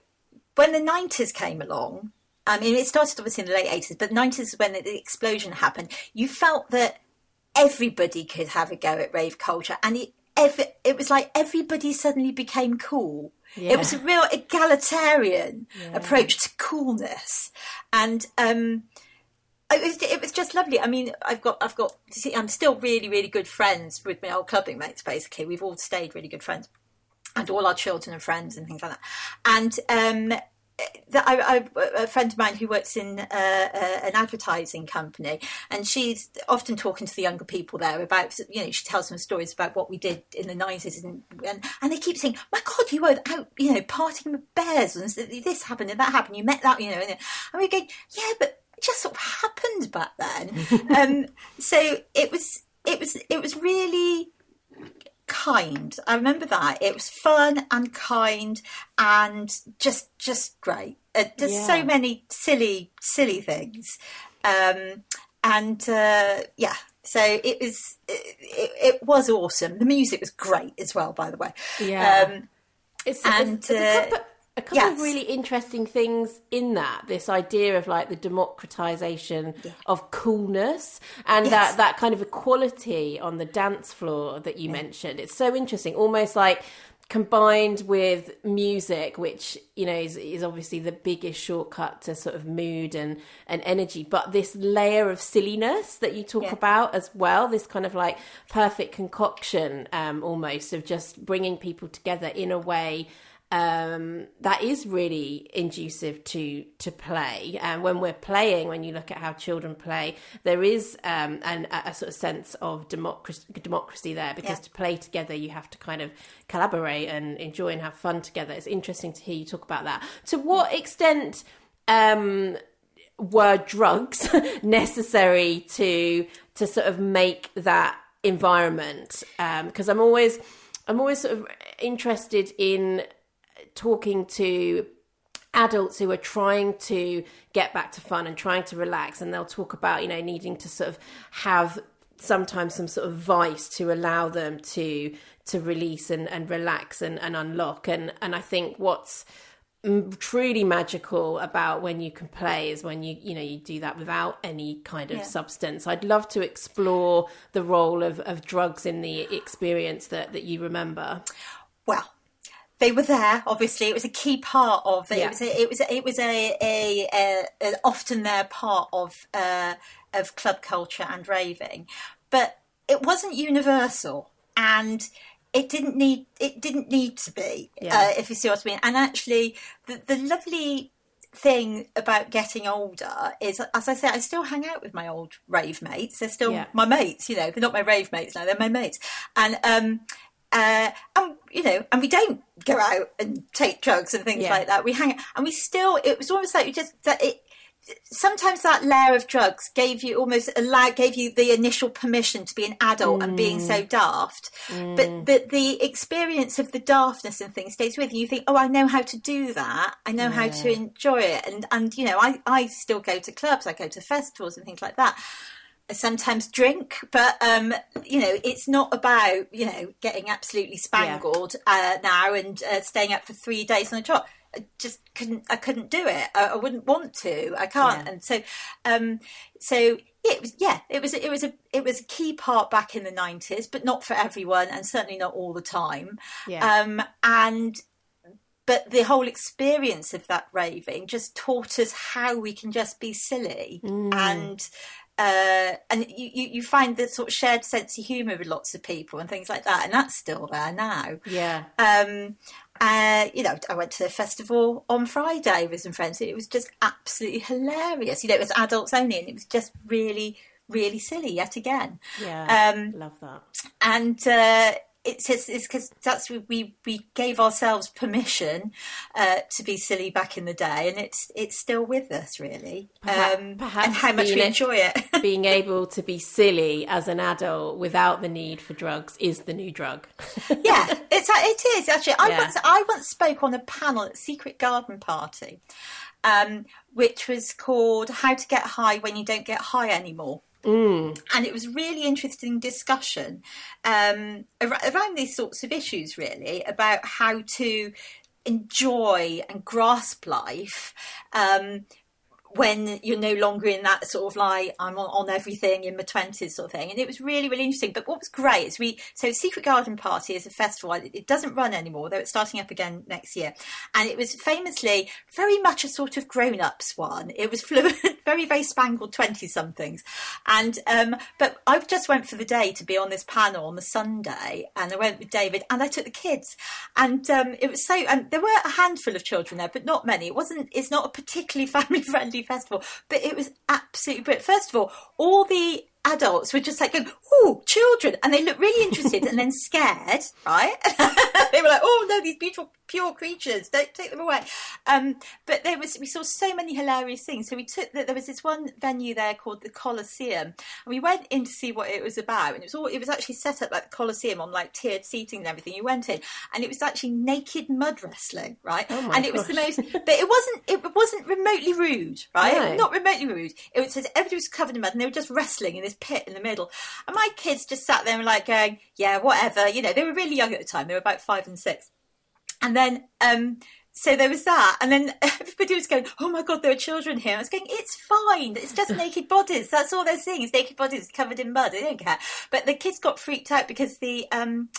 S4: when the nineties came along, I mean, it started obviously in the late eighties, but nineties when the explosion happened. You felt that everybody could have a go at rave culture, and it every, it was like everybody suddenly became cool.
S1: Yeah.
S4: It was a real egalitarian approach to coolness, and um, it was it was just lovely. I mean, I've got I've got see, I'm still really really good friends with my old clubbing mates. Basically, we've all stayed really good friends, and all our children are friends and things like that. And um, I, I, a friend of mine who works in uh, uh, an advertising company, and she's often talking to the younger people there about, you know, she tells them stories about what we did in the nineties, and, and and they keep saying, "My God, you were out, you know, partying with bears, and this happened and that happened. You met that, you know," and, and we're going, "Yeah, but it just sort of happened back then." um, so it was, it was, it was really kind. I remember that it was fun and kind and just just great. Uh, there's
S1: Yeah.
S4: so many silly silly things, um, and uh, yeah. So it was it, it, it was awesome. The music was great as well, by the way.
S1: Yeah.
S4: Um,
S1: It's,
S4: And,
S1: it's, it's
S4: uh,
S1: a couple of really interesting things in that. This idea of like the democratization of coolness and
S4: Yes.
S1: that that kind of equality on the dance floor that you mentioned. It's so interesting, almost like combined with music which you know is, is obviously the biggest shortcut to sort of mood and and energy but this layer of silliness that you talk
S4: Yeah.
S1: about as well this kind of like perfect concoction um almost of just bringing people together in a way um, that is really inducive to to play. And when we're playing, when you look at how children play, there is um, an, a, a sort of sense of democracy, democracy there because
S4: Yeah.
S1: to play together, you have to kind of collaborate and enjoy and have fun together. It's interesting to hear you talk about that. To what extent? Um, were drugs necessary to to sort of make that environment because i'm always i'm always sort of interested in talking to adults who are trying to get back to fun and trying to relax and they'll talk about you know needing to sort of have sometimes some sort of vice to allow them to to release and, and relax and, and unlock. And and i think what's truly magical about when you can play is when you you know you do that without any kind of
S4: Yeah.
S1: substance. I'd love to explore the role of, of drugs in the experience that that you remember.
S4: Well they were there obviously. It was a key part of it.
S1: Yeah.
S4: it was a, it was a, it was a, a, a an often there part of uh, of club culture and raving. But it wasn't universal and it didn't need it didn't need to be
S1: Yeah.
S4: uh, if you see what I mean. And actually the the lovely thing about getting older is as I say I still hang out with my old rave mates. They're still
S1: Yeah.
S4: my mates you know. They're not my rave mates now they're my mates. And um uh, and you know, and we don't go out and take drugs and things
S1: Yeah.
S4: like that. We hang, and we still. It was almost like you just that it. Sometimes that layer of drugs gave you almost allow gave you the initial permission to be an adult and being so daft, but the the experience of the daftness and things stays with you. You think, oh, I know how to do that. I know how to enjoy it, and and you know, I I still go to clubs, I go to festivals and things like that. I sometimes drink, but um, you know, it's not about you know getting absolutely spangled uh, now and uh, staying up for three days on a trot. I just couldn't. I couldn't do it. I, I wouldn't want to. I can't.
S1: Yeah.
S4: And so, um, so yeah, it was. Yeah, it was. It was a. It was a key part back in the nineties, but not for everyone, and certainly not all the time.
S1: Yeah.
S4: Um, and but the whole experience of that raving just taught us how we can just be silly and uh, and you, you, you find the sort of shared sense of humour with lots of people and things like that, and that's still there now.
S1: yeah
S4: Um, uh, you know, I went to the festival on Friday with some friends. It was just absolutely hilarious. You know, it was adults only, and it was just really, really silly yet again.
S1: yeah
S4: Um,
S1: love that
S4: and uh, it's it's because that's we we gave ourselves permission uh, to be silly back in the day, and it's it's still with us really.
S5: Perhaps-
S4: um,
S5: perhaps
S4: and how much we enjoy it.
S5: Being able to be silly as an adult without the need for drugs is the new drug.
S4: yeah, it's it is actually. I
S5: Yeah.
S4: once I once spoke on a panel at Secret Garden Party, um, which was called "How to Get High When You Don't Get High Anymore." And it was really interesting discussion um, around these sorts of issues really about how to enjoy and grasp life um, when you're no longer in that sort of like I'm on, on everything in my twenties sort of thing, and it was really really interesting. But what was great is we so Secret Garden Party is a festival. It, it doesn't run anymore, though it's starting up again next year, and it was famously very much a sort of grown ups one. It was of very very spangled twenty somethings, and um, but I just went for the day to be on this panel on the Sunday, and I went with David, and I took the kids, and um, it was so and there were a handful of children there, but not many. It wasn't. It's not a particularly family friendly festival, but it was absolutely brilliant. First of all, all the adults were just like going, "Oh, children," and they looked really interested and then scared, right? they were like, "Oh no, these beautiful, pure creatures! Don't take them away." Um, but there was we saw so many hilarious things. So we took the, there was this one venue there called the Colosseum, and we went in to see what it was about, and it was all it was actually set up like the Colosseum on like tiered seating and everything. You went in, and it was actually naked mud wrestling, right?
S5: my
S4: and it was the most, but it wasn't it wasn't remotely rude, right?
S5: No.
S4: Not remotely rude. It was everybody was covered in mud, and they were just wrestling in this pit in the middle. And my kids just sat there and like going, "Yeah, whatever." You know, they were really young at the time. They were about five and six. And then, um, so there was that, and then everybody was going, "Oh my god, there are children here." I was going, "It's fine. It's just naked bodies. That's all they're seeing is naked bodies covered in mud. They don't care." But the kids got freaked out because the um,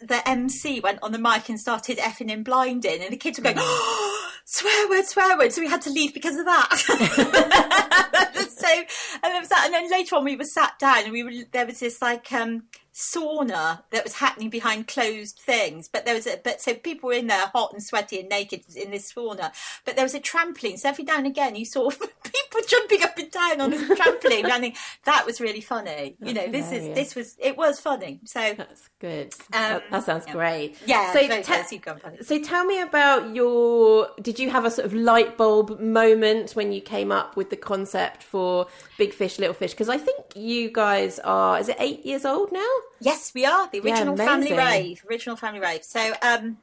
S4: the MC went on the mic and started effing and blinding, and the kids were going, oh, "Swear word, swear word." So we had to leave because of that. so, and there was that, and then later on we were sat down, and we were there was this like um sauna that was happening behind closed things but there was a but so people were in there hot and sweaty and naked in this sauna but there was a trampoline so every now and again you saw people jumping up and down on this trampoline and I think that was really funny you know this is this was it was funny so
S5: That's good.
S4: Um,
S5: that, that sounds
S4: yeah.
S5: great.
S4: yeah
S5: So, te-
S4: so
S5: tell me about your. Did you have a sort of light bulb moment when you came up with the concept for Big Fish, Little Fish? Because I think you guys are. Is it eight years old now?
S4: Yes, we are the
S5: Yeah,
S4: original family rave. Original family rave. So, um,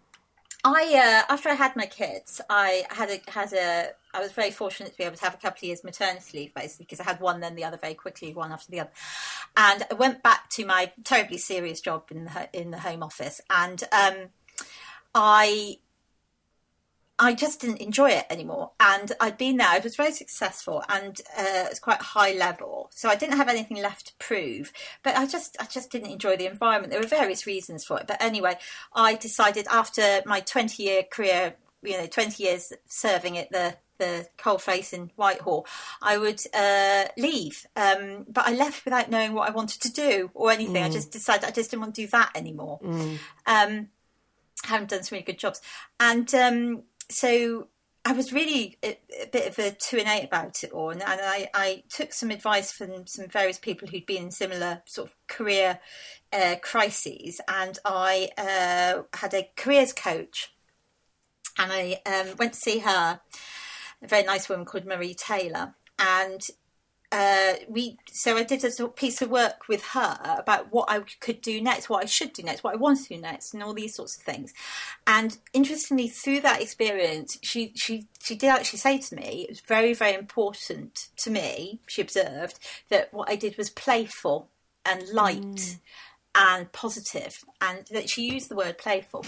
S4: I uh, after I had my kids, I had a had a. I was very fortunate to be able to have a couple of years maternity leave, basically, because I had one, then the other very quickly, one after the other, and I went back to my terribly serious job in the in the home office, and um, I I just didn't enjoy it anymore. And I'd been there, I was very successful and uh, it was quite high level. So I didn't have anything left to prove. But I just I just didn't enjoy the environment. There were various reasons for it. But anyway, I decided after my 20 year career, you know, 20 years serving at the the coalface in Whitehall, I would uh, leave. Um, but I left without knowing what I wanted to do or anything. I just decided I just didn't want to do that anymore. Um, haven't done so many good jobs. And um, so I was really a, a bit of a two and eight about it all. And, and I, I took some advice from some various people who'd been in similar sort of career uh, crises. And I uh, had a careers coach. And I um, went to see her, a very nice woman called Marie Taylor. And uh, we so I did a piece of work with her about what I could do next, what I should do next, what I want to do next, and all these sorts of things. And interestingly, through that experience, she she she did actually say to me, it was very very important to me. She observed that what I did was playful and light and positive, and that she used the word playful.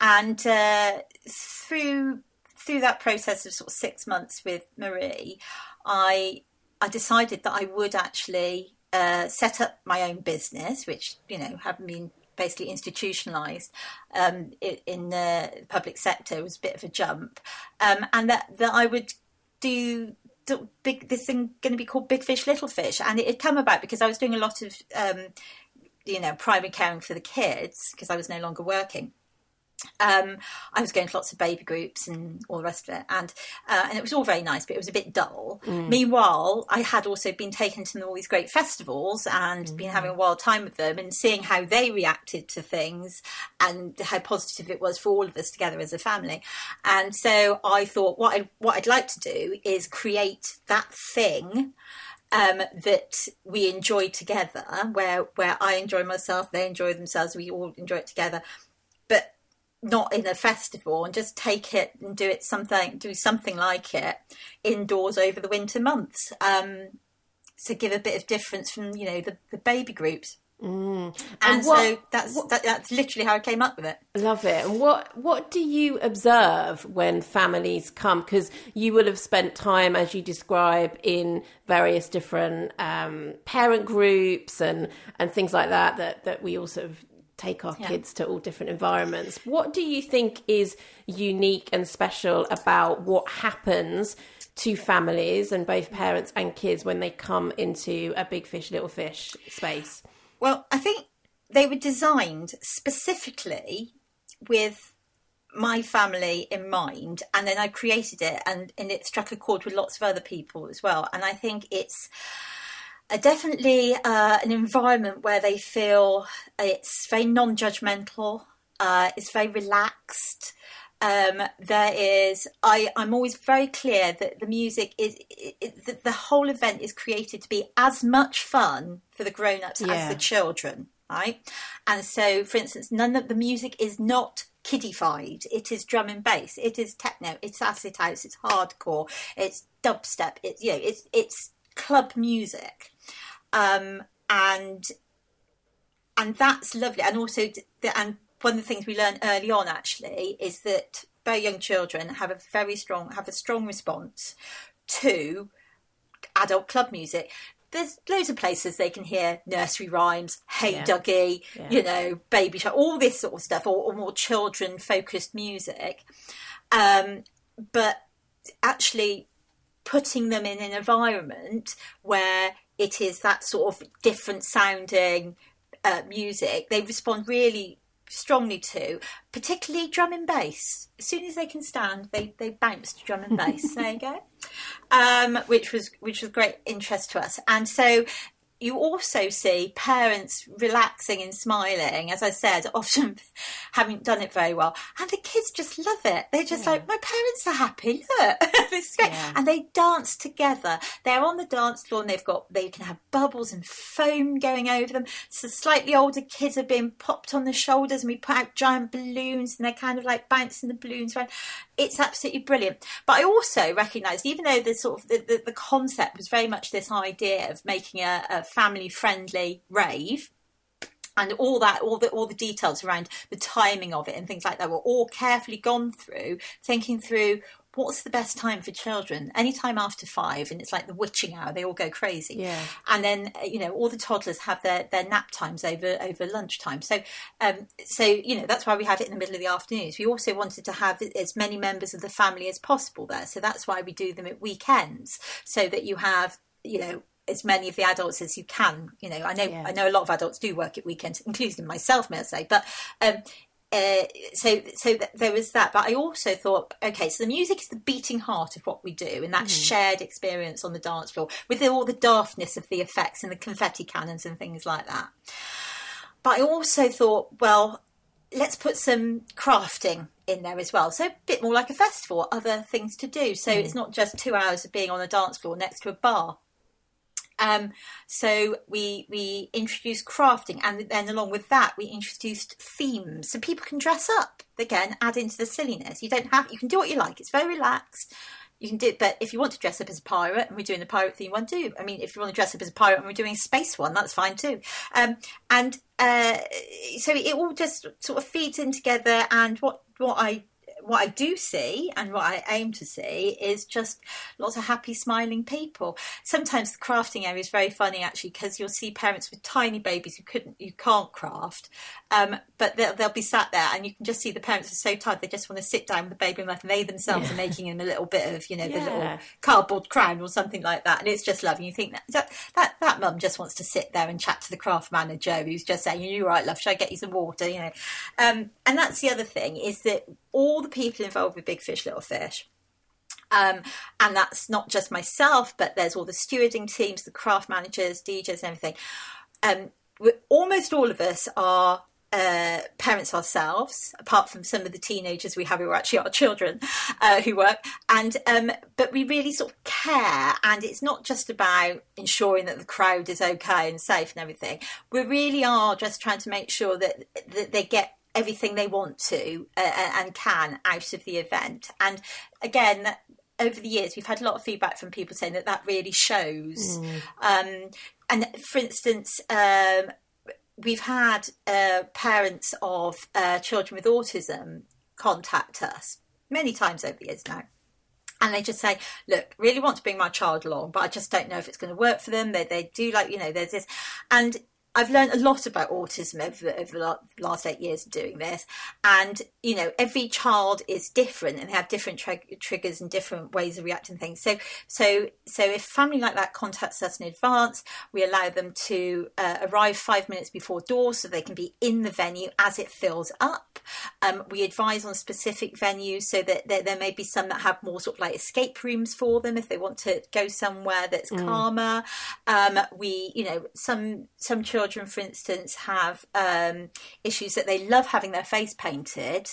S4: And uh, through through that process of sort of six months with Marie, I I decided that I would actually uh, set up my own business, which you know having been basically institutionalized um, in the public sector was a bit of a jump, um, and that that I would do. do Big, this thing going to be called Big Fish, Little Fish, and it had come about because I was doing a lot of, um, you know, primary caring for the kids because I was no longer working, um, I was going to lots of baby groups and all the rest of it, and uh, and it was all very nice, but it was a bit dull. Meanwhile, I had also been taken to all these great festivals and been having a wild time with them and seeing how they reacted to things and how positive it was for all of us together as a family. And so I thought, what I what I'd like to do is create that thing um, that we enjoy together, where where I enjoy myself, they enjoy themselves, we all enjoy it together, but not in a festival, and just take it and do it something, do something like it indoors over the winter months. Um, to give a bit of difference from you know the, the baby groups. And,
S5: And
S4: so
S5: what-
S4: that's that, that's literally how I came up with it.
S5: Love it. And what what do you observe when families come? Because you will have spent time, as you describe, in various different um, parent groups and and things like that. That that we all sort of take our kids to all different environments. What do you think is unique and special about what happens? To families and both parents and kids when they come into a big fish, little fish space.
S4: Well, I think they were designed specifically with my family in mind, and then I created it, and, and it struck a chord with lots of other people as well. And I think it's definitely uh, an environment where they feel it's very non-judgmental, uh, it's very relaxed. Um, there is, I, I'm always very clear that the music is, it, it, the, the whole event is created to be as much fun for the grown-ups
S5: Yeah.
S4: as the children, right? And so, for instance, none of the music is not kiddified. It is drum and bass. It is techno. It's acid house. It's hardcore. It's dubstep. It's you know, it's it's club music, um, and and that's lovely. And also, the, and one of the things we learned early on actually is that very young children have a very strong have a strong response to adult club music. There's loads of places they can hear nursery rhymes, Hey
S5: Yeah.
S4: Duggee,
S5: Yeah.
S4: you know, Baby Shark, all this sort of stuff, or, or more children focused music. Um, but actually putting them in an environment where it is that sort of different sounding uh, music, they respond really strongly to, particularly drum and bass. As soon as they can stand, they, they bounce to drum and bass. there you go. Um, which was which was great interest to us. And so you also see parents relaxing and smiling, as I said, often haven't done it very well. And the kids just love it. They're just like, my parents are happy. Look, this is great.
S5: Yeah.
S4: And they dance together. They're on the dance floor and they've got, they can have bubbles and foam going over them. So slightly older kids are being popped on the shoulders and we put out giant balloons and they're kind of like bouncing the balloons around. It's absolutely brilliant. But I also recognised, even though the sort of the, the, the concept was very much this idea of making a, a family friendly rave, and all that, all the all the details around the timing of it and things like that were all carefully gone through, thinking through what's the best time for children. Any time after five, and it's like the witching hour; they all go crazy.
S5: Yeah.
S4: And then you know all the toddlers have their, their nap times over over lunchtime. So um, so you know that's why we have it in the middle of the afternoons. We also wanted to have as many members of the family as possible there. So that's why we do them at weekends, so that you have you know as many of the adults as you can. You know, I know
S5: Yeah.
S4: I know a lot of adults do work at weekends, including myself, may I say. But um, uh, so so th- there was that. But I also thought, okay, so the music is the beating heart of what we do, and that shared experience on the dance floor with all the daftness of the effects and the confetti cannons and things like that. But I also thought, well, let's put some crafting in there as well. So a bit more like a festival, other things to do. So it's not just two hours of being on a dance floor next to a bar. Um, so we we introduced crafting, and then along with that, we introduced themes, so people can dress up. Again, add into the silliness. You don't have you can do what you like. It's very relaxed. You can do it, but if you want to dress up as a pirate, and we're doing the pirate theme one too. I mean, if you want to dress up as a pirate, and we're doing a space one, that's fine too. Um, and uh, so it all just sort of feeds in together. And what what I what I do see and what I aim to see is just lots of happy, smiling people. Sometimes the crafting area is very funny actually because you'll see parents with tiny babies who couldn't, you can't craft, um, but they'll, they'll, be sat there and you can just see the parents are so tired they just want to sit down with the baby and they themselves yeah. are making him a little bit of you know yeah. the little cardboard crown or something like that, and it's just lovely. You think that that that, that mum just wants to sit there and chat to the craft manager who's just saying, "You're right, love. Should I get you some water?" You know, um, and that's the other thing is that all the people involved with Big Fish Little Fish. Um, and that's not just myself, but there's all the stewarding teams, the craft managers, DJs, and everything. Um, almost all of us are uh, parents ourselves, apart from some of the teenagers we have who are actually our children uh, who work. And um, but we really sort of care, and it's not just about ensuring that the crowd is okay and safe and everything. We really are just trying to make sure that that they get everything they want to uh, and can out of the event. And again, over the years, we've had a lot of feedback from people saying that that really shows. Mm. Um, and for instance, um, we've had uh, parents of uh, children with autism contact us many times over the years now. And they just say, look, really want to bring my child along, but I just don't know if it's going to work for them. They, they do like, you know, there's this. And I've learned a lot about autism over, over the last eight years of doing this. And, you know, every child is different and they have different triggers and different ways of reacting to things. So, so, so if family like that contacts us in advance, we allow them to uh, arrive five minutes before doors so they can be in the venue as it fills up. Um, we advise on specific venues so that there, there, may be some that have more sort of like escape rooms for them if they want to go somewhere that's mm. calmer. Um, we, you know, some, some children children, for instance, have um, issues that they love having their face painted.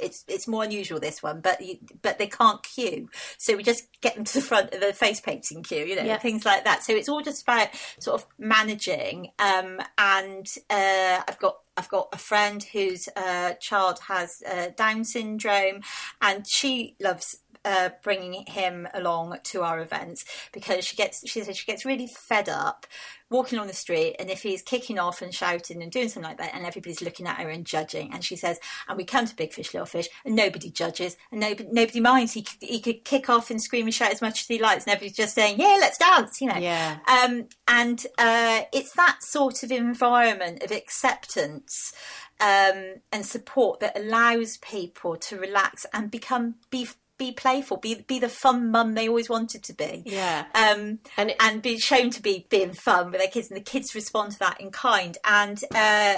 S4: It's it's more unusual this one, but you, but they can't queue, so we just get them to the front of the face painting queue, you know, yeah. things like that. So it's all just about sort of managing. Um, and uh, I've got I've got a friend whose uh, child has uh, Down syndrome, and she loves uh, bringing him along to our events because she gets she says she gets really fed up walking on the street and if he's kicking off and shouting and doing something like that and everybody's looking at her and judging and she says and we come to big fish little fish and nobody judges and nobody, nobody minds. He could, he could kick off and scream and shout as much as he likes and everybody's just saying yeah let's dance you know.
S1: Yeah.
S4: Um, and uh, it's that sort of environment of acceptance um, and support that allows people to relax and become be be playful, be be the fun mum they always wanted to be.
S1: Yeah.
S4: Um, and it, and be shown to be being fun with their kids, and the kids respond to that in kind. And uh,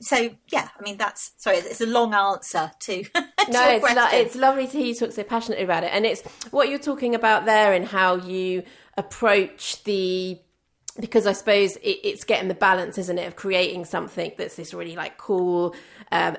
S4: so, yeah, I mean that's sorry, it's a long answer to. to
S1: no, it's lo- it's lovely to hear you talk so passionately about it, and it's what you're talking about there and how you approach the because I suppose it, it's getting the balance, isn't it, of creating something that's this really like cool, um,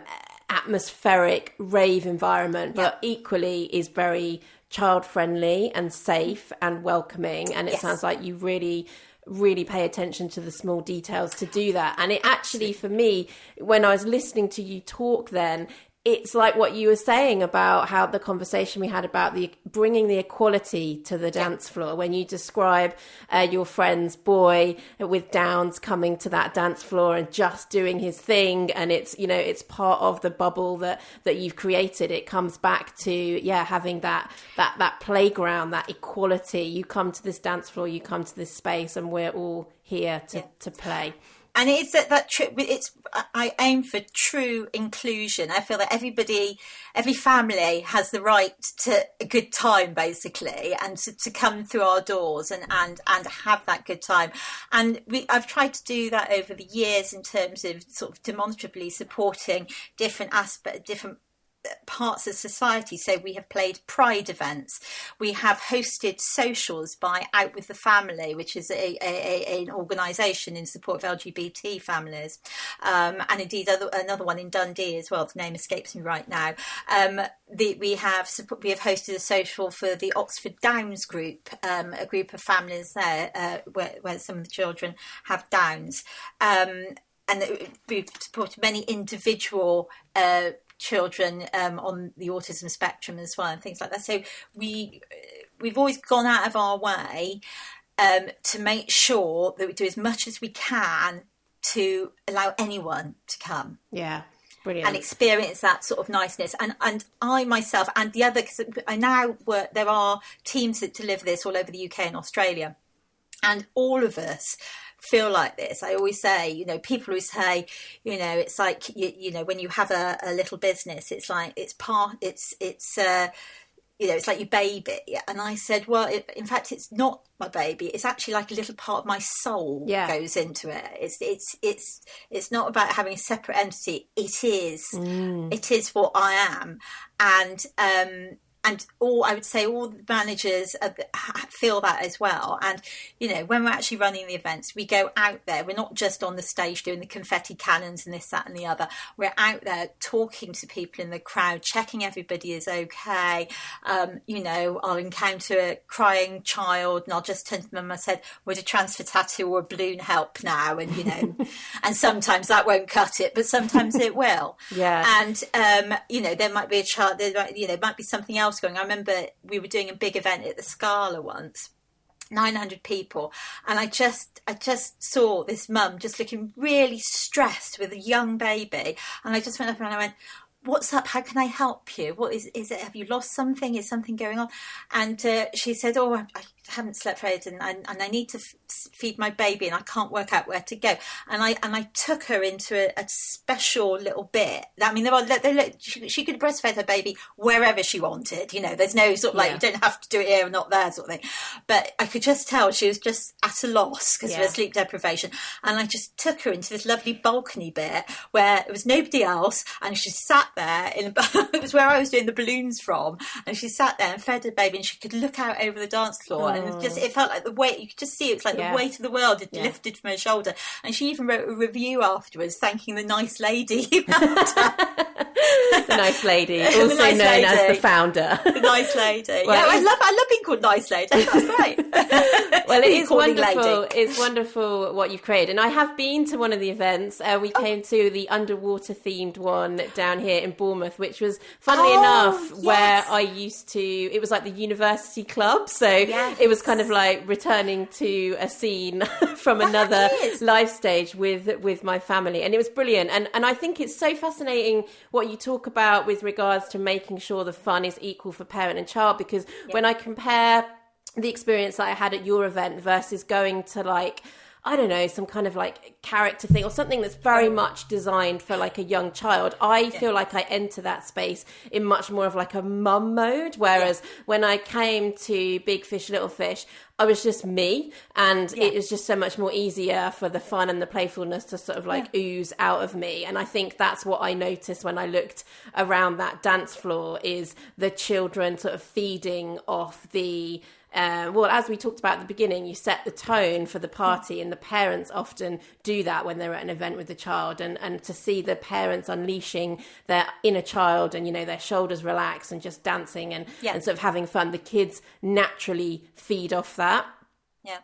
S1: atmospheric rave environment, but yeah. equally is very child friendly and safe and welcoming. And it yes. sounds like you really really pay attention to the small details to do that. And it actually, for me, when I was listening to you talk then, it's like what you were saying about how the conversation we had about the bringing the equality to the dance floor. When you describe uh, your friend's boy with downs coming to that dance floor and just doing his thing and it's you know it's part of the bubble that that you've created. It comes back to yeah having that that that playground that equality. You come to this dance floor you come to this space and we're all here to yeah. to play
S4: and it's that that trip. it's I aim for true inclusion. I feel that everybody, every family has the right to a good time, basically, and to, to come through our doors and and and have that good time. And we, I've tried to do that over the years in terms of sort of demonstrably supporting different aspect, different parts of society. So we have played pride events. We have hosted socials by Out with the Family, which is a, a, a an organisation in support of LGBT families, um, and indeed other, another one in Dundee as well. The name escapes me right now. Um, the, we have we have hosted a social for the Oxford Downs group, um, a group of families there uh, where, where, some of the children have Downs. Um, and we've supported many individual uh, children um, on the autism spectrum as well and things like that. So we we've always gone out of our way um, to make sure that we do as much as we can to allow anyone to come.
S1: Yeah. Brilliant.
S4: and experience that sort of niceness. And and I myself and the other, cause I now work. There are teams that deliver this all over the UK and Australia, and all of us feel like this. I always say, you know, people who say, you know, it's like you, you know, when you have a, a little business, it's like it's part, it's it's. Uh, you know, it's like your baby. And I said, well, it, in fact, it's not my baby. It's actually like a little part of my soul
S1: Yeah.
S4: goes into it. It's it's it's it's not about having a separate entity. It is. It is what I am, and um, and all I would say all the managers feel that as well. And you know, when we're actually running the events, we go out there. We're not just on the stage doing the confetti cannons and this, that, and the other. We're out there talking to people in the crowd, checking everybody is okay. Um, you know, I'll encounter a crying child, and I'll just turn to them and said, "Would a transfer tattoo or a balloon help now?" And you know, and sometimes that won't cut it, but sometimes it will.
S1: Yeah.
S4: And um, you know, there might be a child. There might, you know, might be something else going. I remember we were doing a big event at the Scala once. 900 people and i just i just saw this mum just looking really stressed with a young baby and i just went up and i went what's up how can i help you what is is it have you lost something is something going on and uh, she said oh I haven't slept for ages and, and, and i need to f- feed my baby and i can't work out where to go. And i and i took her into a, a special little bit i mean there are there, she, she could breastfeed her baby wherever she wanted you know there's no sort of like
S1: Yeah.
S4: you don't have to do it here and not there sort of thing. But i could just tell she was just at a loss because of her sleep deprivation. And i just took her into this lovely balcony bit where there was nobody else and she sat there in it was where i was doing the balloons from and she sat there and fed her baby and she could look out over the dance floor and it just it felt like the weight you could just see it was like
S1: Yeah.
S4: the weight of the world had
S1: Yeah.
S4: lifted from her shoulder and she even wrote a review afterwards thanking the nice lady
S1: the nice lady, also
S4: nice
S1: known as the founder.
S4: the nice lady
S1: Well,
S4: yeah i love i love being called nice lady that's great
S1: well, it is wonderful.
S4: lady.
S1: It's wonderful what you've created, and I have been to one of the events. Uh,
S4: Oh.
S1: we came to the underwater themed one down here in Bournemouth, which was, funnily
S4: Oh,
S1: enough, where. I used to. It was like the university club, so
S4: Yes.
S1: It was kind of like returning to a scene from another
S4: is.
S1: live stage with with my family, and it was brilliant. And and I think it's so fascinating what you talk about with regards to making sure the fun is equal for parent and child, because when I compare the experience that I had at your event versus going to like I don't know some kind of like character thing or something that's very much designed for like a young child. I feel like I enter that space in much more of like a mum mode, whereas when I came to Big Fish Little Fish, I was just me, and it was just so much more easier for the fun and the playfulness to sort of like ooze out of me. And I think that's what I noticed when I looked around that dance floor is the children sort of feeding off the uh, well, as we talked about at the beginning, you set the tone for the party, and the parents often do that when they're at an event with the child. And, and to see the parents unleashing their inner child and, you know, their shoulders relax and just dancing and,
S4: Yeah.
S1: and sort of having fun, the kids naturally feed off that.
S4: Yeah.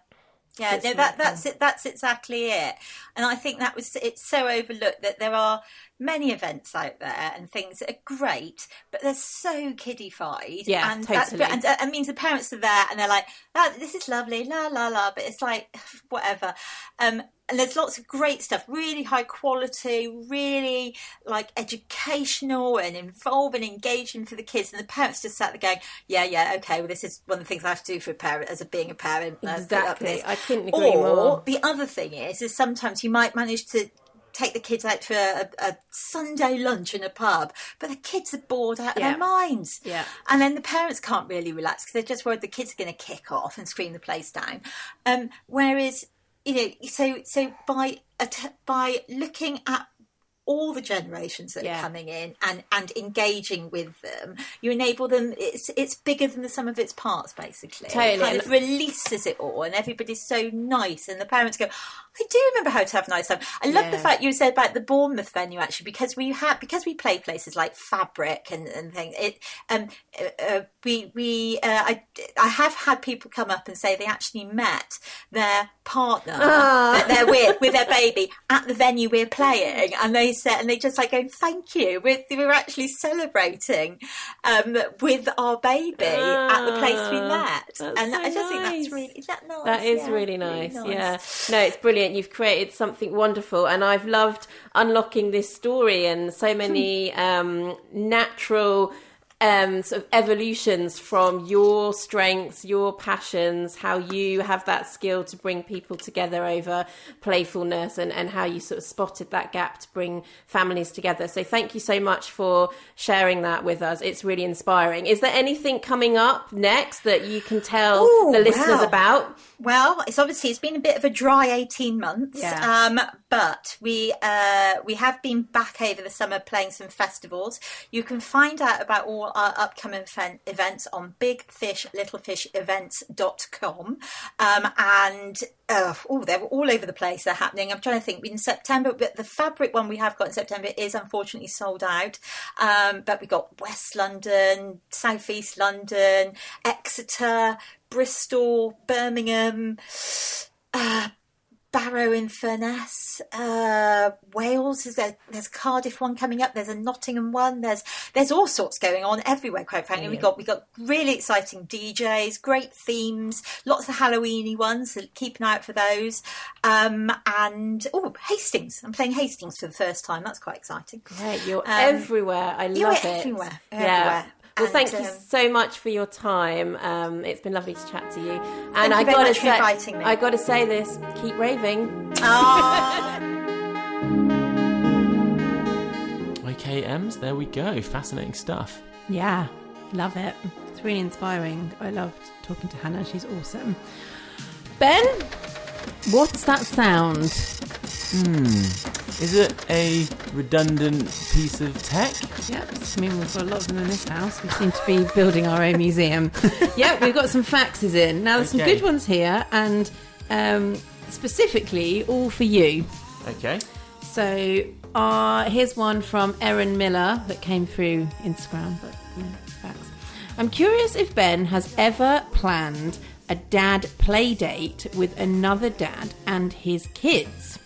S4: Yeah, no, that, that's it. That's exactly it. And I think that was it's so overlooked that there are many events out there and things that are great, but they're so kiddified.
S1: Yeah,
S4: and
S1: totally.
S4: That's, and that means the parents are there and they're like, oh, "This is lovely, la la la," but it's like whatever. Um, and there's lots of great stuff, really high quality, really like educational and involving, engaging for the kids. And the parents just sat there going, "Yeah, yeah, okay. Well, this is one of the things I have to do for a parent as a being a parent." uh,
S1: Exactly. I couldn't agree
S4: or
S1: more.
S4: the other thing is, is sometimes you might manage to take the kids out for a, a Sunday lunch in a pub, but the kids are bored out of
S1: Yeah.
S4: their minds.
S1: Yeah.
S4: And then the parents can't really relax because they're just worried the kids are going to kick off and scream the place down. Um, whereas, you know, so so by by looking at all the generations that
S1: Yeah.
S4: are coming in and and engaging with them you enable them it's it's bigger than the sum of its parts basically
S1: Totally.
S4: it kind of releases it all and everybody's so nice and the parents go i do remember how to have a nice time i love the fact you said about the bournemouth venue actually because we have because we play places like fabric and, and things it um uh, uh, we we uh, i i have had people come up and say they actually met their partner that they're with with their baby at the venue we're playing and they said and they just like going thank you we're, we're actually celebrating um with our baby at the place we
S1: Ah,
S4: met and
S1: so
S4: i just think that's really is that nice
S1: That is
S4: Yeah,
S1: really nice. Yeah. No, it's brilliant.
S5: Brilliant. You've created something wonderful, and I've loved unlocking this story and so many um, natural um, sort of evolutions from your strengths, your passions, how you have that skill to bring people together over playfulness, and, and how you sort of spotted that gap to bring families together. So, thank you so much for sharing that with us. It's really inspiring. Is there anything coming up next that you can tell
S4: Ooh,
S5: the listeners
S4: wow.
S5: about?
S4: Well, it's obviously it's been a bit of a dry eighteen months,
S5: Yeah.
S4: um, but we uh, we have been back over the summer playing some festivals. You can find out about all our upcoming fen- events on bigfishlittlefishevents.com. Um, and uh, oh, they're all over the place. They're happening. I'm trying to think. In September, but the fabric one we have got in September is unfortunately sold out. Um, but we got West London, South East London, Exeter, Bristol, Birmingham, uh, Barrow in Furness, uh, Wales. Is there, there's Cardiff one coming up. There's a Nottingham one. There's there's all sorts going on everywhere. Quite frankly, we got we got really exciting DJs, great themes, lots of Halloweeny ones. So keep an eye out for those. Um, and oh, Hastings. I'm playing Hastings for the first time. That's quite exciting.
S5: Great, you're
S4: Um,
S5: everywhere. I love it.
S4: everywhere,
S5: Yeah.
S4: Everywhere.
S5: Well,
S4: And,
S5: thank you
S4: um,
S5: so much for your time. Um, it's been lovely to chat to you. And
S4: Thank
S5: I gotta say,
S4: inviting me.
S5: I got to say this: keep raving.
S4: Ah.
S2: Okay, Ems, there we go. Fascinating stuff.
S1: Yeah, love it. It's really inspiring. I loved talking to Hannah. She's awesome. Ben, what's that sound? Hmm.
S2: Is it a redundant piece of tech?
S1: Yep. I mean, we've got a lot of them in this house. We seem to be building our own museum. yep, we've got some faxes in. Now, there's some good ones here, and um, specifically all for you.
S2: Okay.
S1: So uh, here's one from Erin Miller that came through Instagram, but you know, facts. I'm curious if Ben has ever planned a dad play date with another dad and his kids.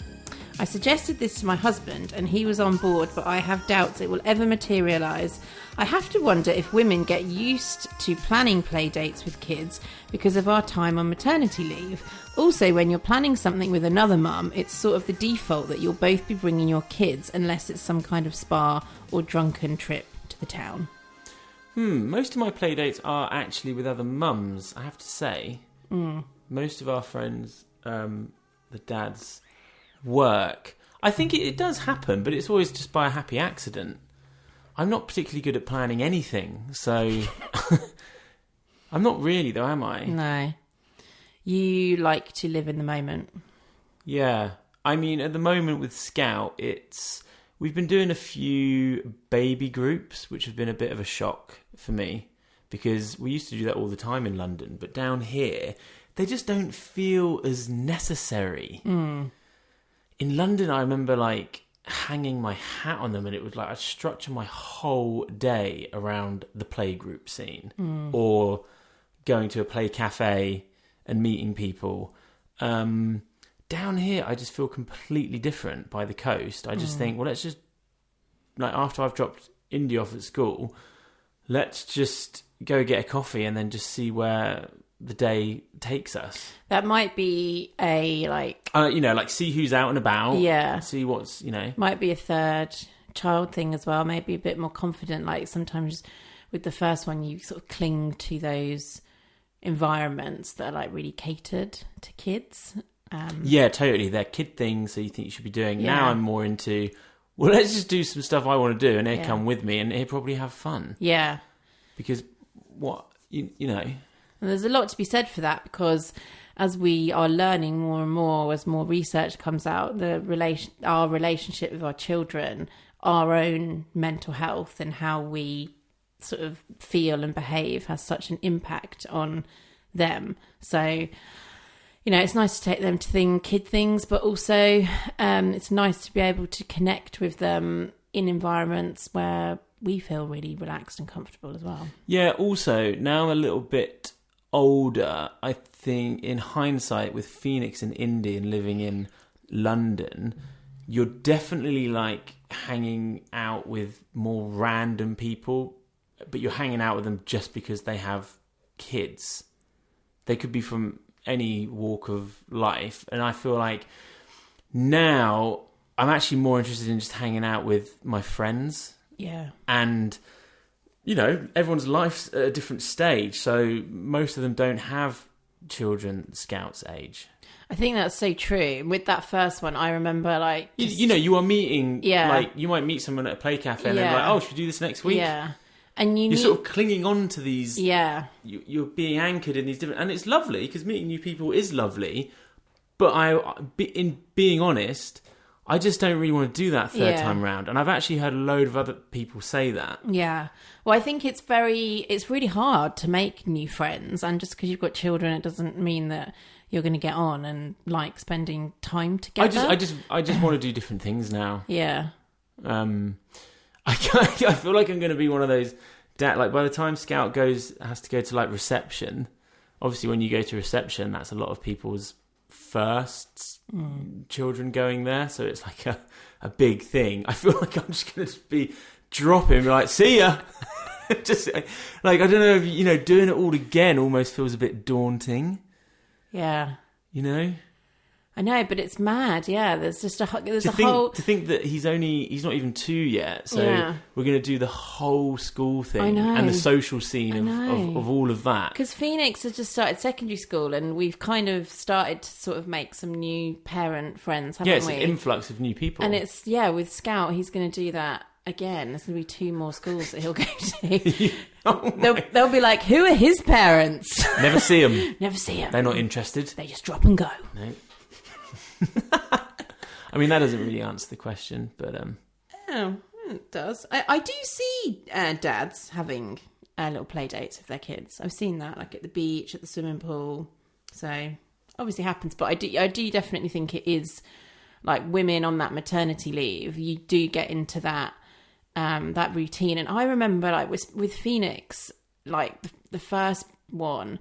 S1: I suggested this to my husband and he was on board, but I have doubts it will ever materialise. I have to wonder if women get used to planning play dates with kids because of our time on maternity leave. Also, when you're planning something with another mum, it's sort of the default that you'll both be bringing your kids unless it's some kind of spa or drunken trip to the town.
S2: Hmm, most of my play dates are actually with other mums, I have to say. Most of our friends, um, the dads, work. I think it, it does happen, but it's always just by a happy accident. I'm not particularly good at planning anything, so I'm not really though, am I?
S1: No. You like to live in the moment.
S2: Yeah. I mean, at the moment with Scout, it's we've been doing a few baby groups, which have been a bit of a shock for me because we used to do that all the time in London, but down here they just don't feel as necessary. In London, I remember like hanging my hat on them, and it was like I'd structure my whole day around the playgroup scene or going to a play cafe and meeting people. Um, down here, I just feel completely different by the coast. I just think, well, let's just like after I've dropped Indy off at school, let's just go get a coffee and then just see where the day takes us.
S1: That might be a like
S2: Uh, you know, like see who's out and about.
S1: Yeah.
S2: See what's you know.
S1: might be a third child thing as well. Maybe a bit more confident. Like sometimes with the first one, you sort of cling to those environments that are like really catered to kids. Um,
S2: Yeah, totally. They're kid things that you think you should be doing.
S1: Yeah.
S2: Now I'm more into. Well, let's just do some stuff I want to do, and they
S1: Yeah.
S2: come with me, and they probably have fun
S1: yeah.
S2: because what you you know.
S1: And there's a lot to be said for that because as we are learning more and more, as more research comes out, the relation, our relationship with our children, our own mental health, and how we sort of feel and behave has such an impact on them. So, you know, it's nice to take them to thing, kid things, but also um, it's nice to be able to connect with them in environments where we feel really relaxed and comfortable as well.
S2: Yeah, also, now I'm a little bit older, I think in hindsight with Phoenix and Indy and living in London, you're definitely like hanging out with more random people, but you're hanging out with them just because they have kids. They could be from any walk of life, and I feel like now I'm actually more interested in just hanging out with my friends
S1: Yeah.
S2: and you know everyone's life's at a different stage so most of them don't have children scouts age
S1: I think that's so true. With that first one, I remember like
S2: you,
S1: just-
S2: you know you are meeting
S1: Yeah.
S2: like you might meet someone at a play cafe and they're like oh should we do this next week
S1: yeah, and you
S2: you're
S1: need,
S2: sort of clinging on to these
S1: yeah,
S2: you, you're being anchored in these different and it's lovely because meeting new people is lovely but i be- in being honest i just don't really want to do that third
S1: Yeah.
S2: time round and i've actually heard a load of other people say that
S1: yeah. Well, I think it's very, it's really hard to make new friends, and just because you've got children, it doesn't mean that you're going to get on and like spending time together.
S2: i just i just i just want to do different things now
S1: yeah,
S2: um i can't- i feel like i'm going to be one of those dad like by the time scout goes has to go to like reception obviously when you go to reception that's a lot of people's first hmm. children going there so it's like a, a big thing. I feel like i'm just going to be dropping like see ya. Just like i don't know if you know doing it all again almost feels a bit daunting.
S1: Yeah.
S2: you know
S1: I know, but it's mad. Yeah, there's just a there's
S2: to
S1: a
S2: think
S1: whole.
S2: to think that he's only he's not even two yet so
S1: Yeah.
S2: we're going to do the whole school thing and the social scene of, of, of all of that
S1: Because Phoenix has just started secondary school, and we've kind of started to sort of make some new parent friends, haven't
S2: yeah it's
S1: we?
S2: an influx of new people
S1: and it's yeah, with Scout, he's going to do that again. There's going to be two more schools that he'll go to.
S2: Oh
S1: they'll, they'll be like, "Who are his parents?"
S2: never see them
S1: Never see him.
S2: they're not interested
S1: They just drop and go.
S2: no i mean that doesn't really answer the question but um
S1: Oh, it does. I, I do see uh, dads having uh, little play dates with their kids. I've seen that, like at the beach, at the swimming pool. So obviously happens, but I do, I do definitely think it is like women on that maternity leave. You do get into that um, that routine, and I remember like with with Phoenix, like the, the first one,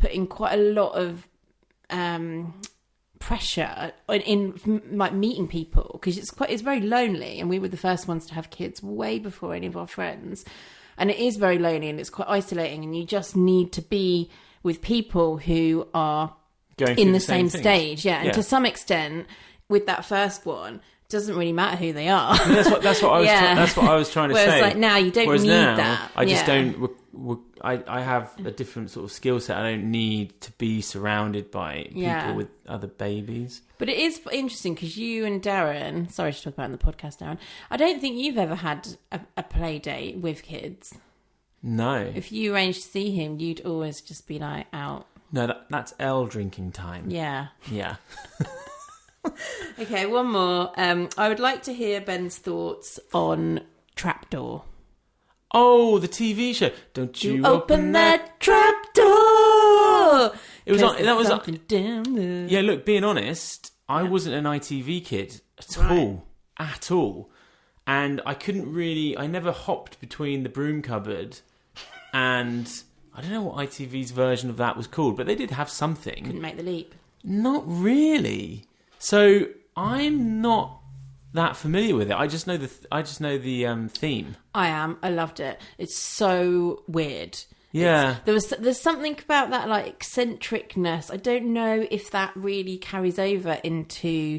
S1: putting quite a lot of um pressure in, in like meeting people because it's quite it's very lonely and we were the first ones to have kids way before any of our friends and it is very lonely and it's quite isolating and you just need to be with people who are
S2: going
S1: in the, same,
S2: things.
S1: stage yeah and
S2: Yeah.
S1: to some extent with that first one doesn't really matter who they are
S2: that's what that's what I was
S1: Yeah.
S2: try- that's what I was trying to
S1: Whereas,
S2: say.
S1: like, now you don't
S2: Whereas
S1: need
S2: now,
S1: that.
S2: I just
S1: Yeah.
S2: don't. w- w- I I have a different sort of skill set. I don't need to be surrounded by people
S1: Yeah.
S2: with other babies.
S1: But it is interesting because you and Darren, sorry to talk about in the podcast, Darren. I don't think you've ever had a, a play date with kids.
S2: No,
S1: If you arranged to see him, you'd always just be like out.
S2: no, that, that's L drinking time.
S1: Yeah.
S2: yeah.
S1: Okay, one more. Um, I would like to hear Ben's thoughts on Trapdoor.
S2: Oh, the TV show. Don't you,
S1: You open that trapdoor.
S2: It was on- that was on-. Yeah, look, being honest, I wasn't an ITV kid at
S1: Right.
S2: all. At all. And I couldn't really, I never hopped between the broom cupboard and I don't know what ITV's version of that was called, but they did have something.
S1: Couldn't make the leap.
S2: Not really. So I'm not that familiar with it. I just know the, th- I just know the um, theme.
S1: I am. I loved it. It's so weird.
S2: Yeah.
S1: There was there's something about that like eccentricness. I don't know if that really carries over into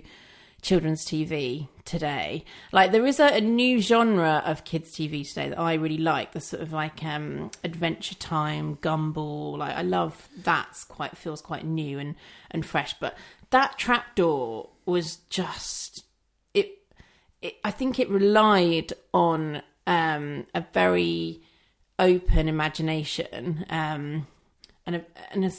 S1: children's TV today. Like there is a, a new genre of kids TV today that I really like. The sort of like um Adventure Time, Gumball. Like I love that's quite feels quite new and and fresh. But that trapdoor was just it. it I think it relied on um a very open imagination um and a, and a,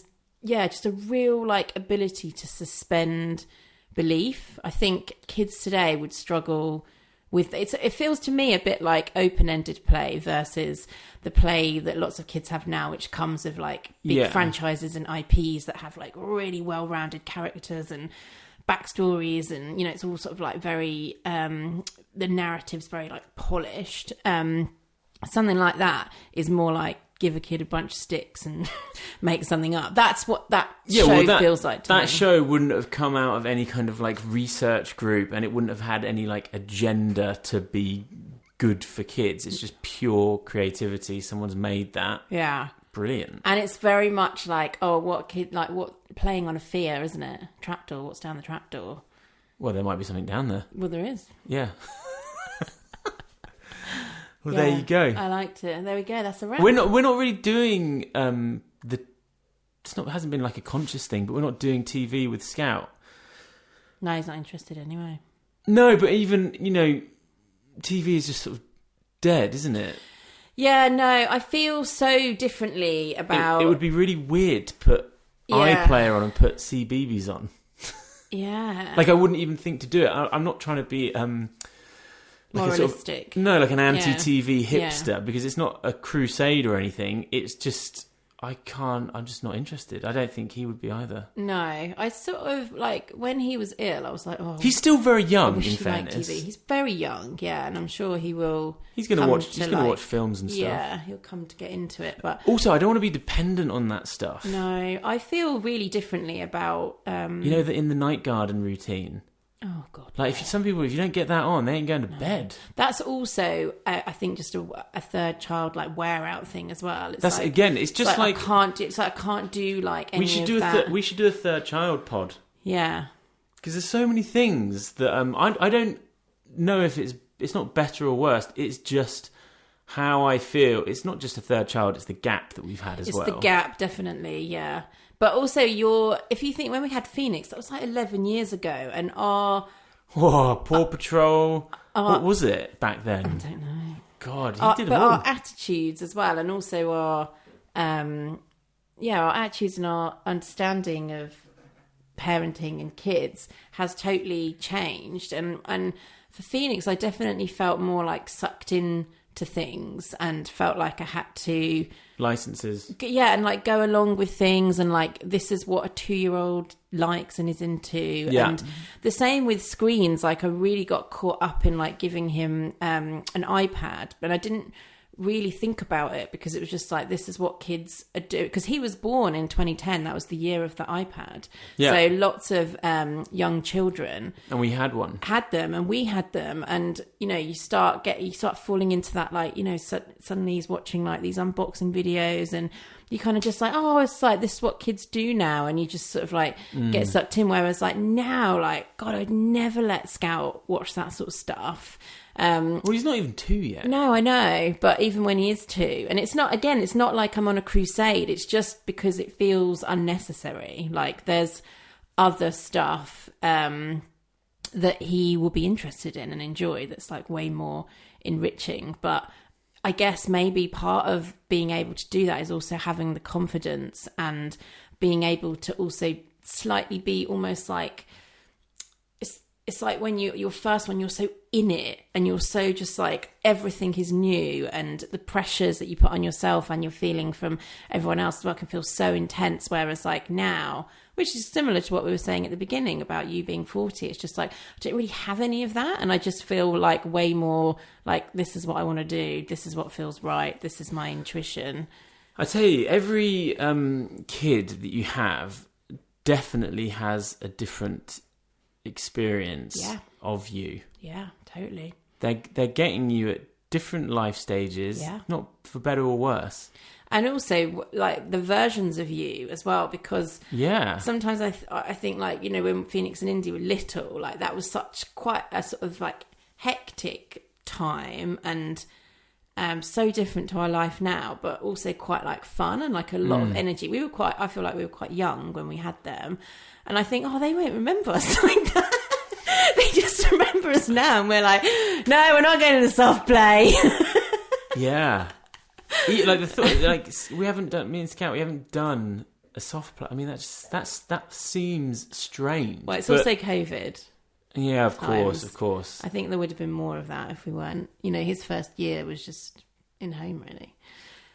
S1: yeah just a real like ability to suspend belief i think kids today would struggle with it's it feels to me a bit like open-ended play versus the play that lots of kids have now which comes with like big
S2: Yeah.
S1: franchises and ips that have like really well-rounded characters and backstories and you know it's all sort of like very um the narrative's very like polished um something like that is more like give a kid a bunch of sticks and make something up. That's what that show
S2: that,
S1: feels like. To
S2: that
S1: me.
S2: show wouldn't have come out of any kind of like research group, and it wouldn't have had any like agenda to be good for kids. It's just pure creativity. Someone's made that.
S1: yeah,
S2: Brilliant.
S1: and it's very much like oh, what kid like what playing on a fear, isn't it? Trapdoor. What's down the trapdoor?
S2: Well, there might be something down there.
S1: Well, there is.
S2: Yeah. well, there you go.
S1: I liked it. and There we go. That's a wrap.
S2: we're not. We're not really doing um the. It's not. Hasn't been like a conscious thing, but we're not doing TV with Scout.
S1: No, he's not interested anyway.
S2: No, but even you know, TV is just sort of dead, isn't it?
S1: Yeah, no, I feel so differently about.
S2: it would be really weird to put
S1: Yeah.
S2: iPlayer on and put CBeebies on.
S1: yeah,
S2: Like I wouldn't even think to do it. I, I'm not trying to be um like a sort of-
S1: moralistic.
S2: no, like an anti-TV
S1: Yeah.
S2: hipster because it's not a crusade or anything. It's just I can't. I'm just not interested. I don't think he would be either.
S1: No, I sort of like when he was ill. I was like, oh,
S2: He's still very young. In fairness,
S1: TV. He's very young, yeah, and I'm sure he will.
S2: he's going to watch. He's going to watch films and stuff.
S1: Yeah, he'll come to get into it, but
S2: Also, I don't want to be dependent on that stuff.
S1: no, I feel really differently about. um
S2: You know that in the night garden routine,
S1: Oh god,
S2: like if you, some people, if you don't get that on, they ain't going to bed.
S1: that's also, uh, I think, just a, a third child like wear out thing as well. It's
S2: That's
S1: like,
S2: again. It's just like,
S1: I can't do. It's like I can't do like any
S2: we should do a
S1: that.
S2: thir- we should do a third child pod.
S1: yeah,
S2: because there's so many things that um I I don't know if it's it's not better or worse. It's just how I feel. It's not just a third child. It's the gap that we've had as
S1: it's
S2: well.
S1: the gap, definitely. Yeah, but also your if you think when we had Phoenix, that was like eleven years ago, and our
S2: Whoa, Paw Patrol. what was it back then?
S1: Uh, I don't know.
S2: God,
S1: our,
S2: did
S1: but our attitudes as well, and also our, um, yeah, our attitudes and our understanding of parenting and kids has totally changed. And and for Phoenix, I definitely felt more like sucked in to things and felt like I had to
S2: Licenses.
S1: yeah and like go along with things and like this is what a two-year-old likes and is into
S2: Yeah.
S1: and the same with screens like i really got caught up in like giving him um an ipad but i didn't really think about it because it was just like this is what kids are do because he was born in 2010 that was the year of the ipad.
S2: Yeah.
S1: so lots of um young children
S2: And we had one.
S1: had them and we had them. And you know you start get you start falling into that like you know su- suddenly he's watching like these unboxing videos and you kind of just like oh it's like this is what kids do now. And you just sort of like get sucked in. Whereas like now like god i'd never let scout watch that sort of stuff um
S2: Well, he's not even two yet.
S1: no, I know, but even when he is two, and it's not again, it's not like I'm on a crusade. It's just because it feels unnecessary. Like there's other stuff um, that he will be interested in and enjoy. That's like way more enriching. But I guess maybe part of being able to do that is also having the confidence and being able to also slightly be almost like it's like when you your first one you're so in it and you're so just like everything is new and the pressures that you put on yourself and you're feeling from everyone else as well can feel so intense. Whereas like now which is similar to what we were saying at the beginning about you being 40 it's just like i don't really have any of that. And i just feel like way more like this is what i want to do. This is what feels right. This is my intuition.
S2: I tell you, every um, kid that you have definitely has a different experience
S1: Yeah.
S2: of you.
S1: yeah totally
S2: They're they're getting you at different life stages,
S1: Yeah.
S2: not for better or worse.
S1: and also like the versions of you as well because
S2: Yeah,
S1: sometimes I th- I think like you know when Phoenix and Indy were little, like that was such quite a sort of like hectic time and um so different to our life now, but also quite like fun and like a lot of energy. We were quite I feel like we were quite young when we had them, and I think oh they won't remember us like that. they just remember us now, and we're like, no, we're not going to the soft play.
S2: yeah. Like the thought, like we haven't done me and Scout. We haven't done a soft play. I mean, that's that's that seems strange.
S1: well, it's
S2: but-
S1: also COVID.
S2: Yeah, of course, of course.
S1: I think there would have been more of that if we weren't. You know, his first year was just in home, really.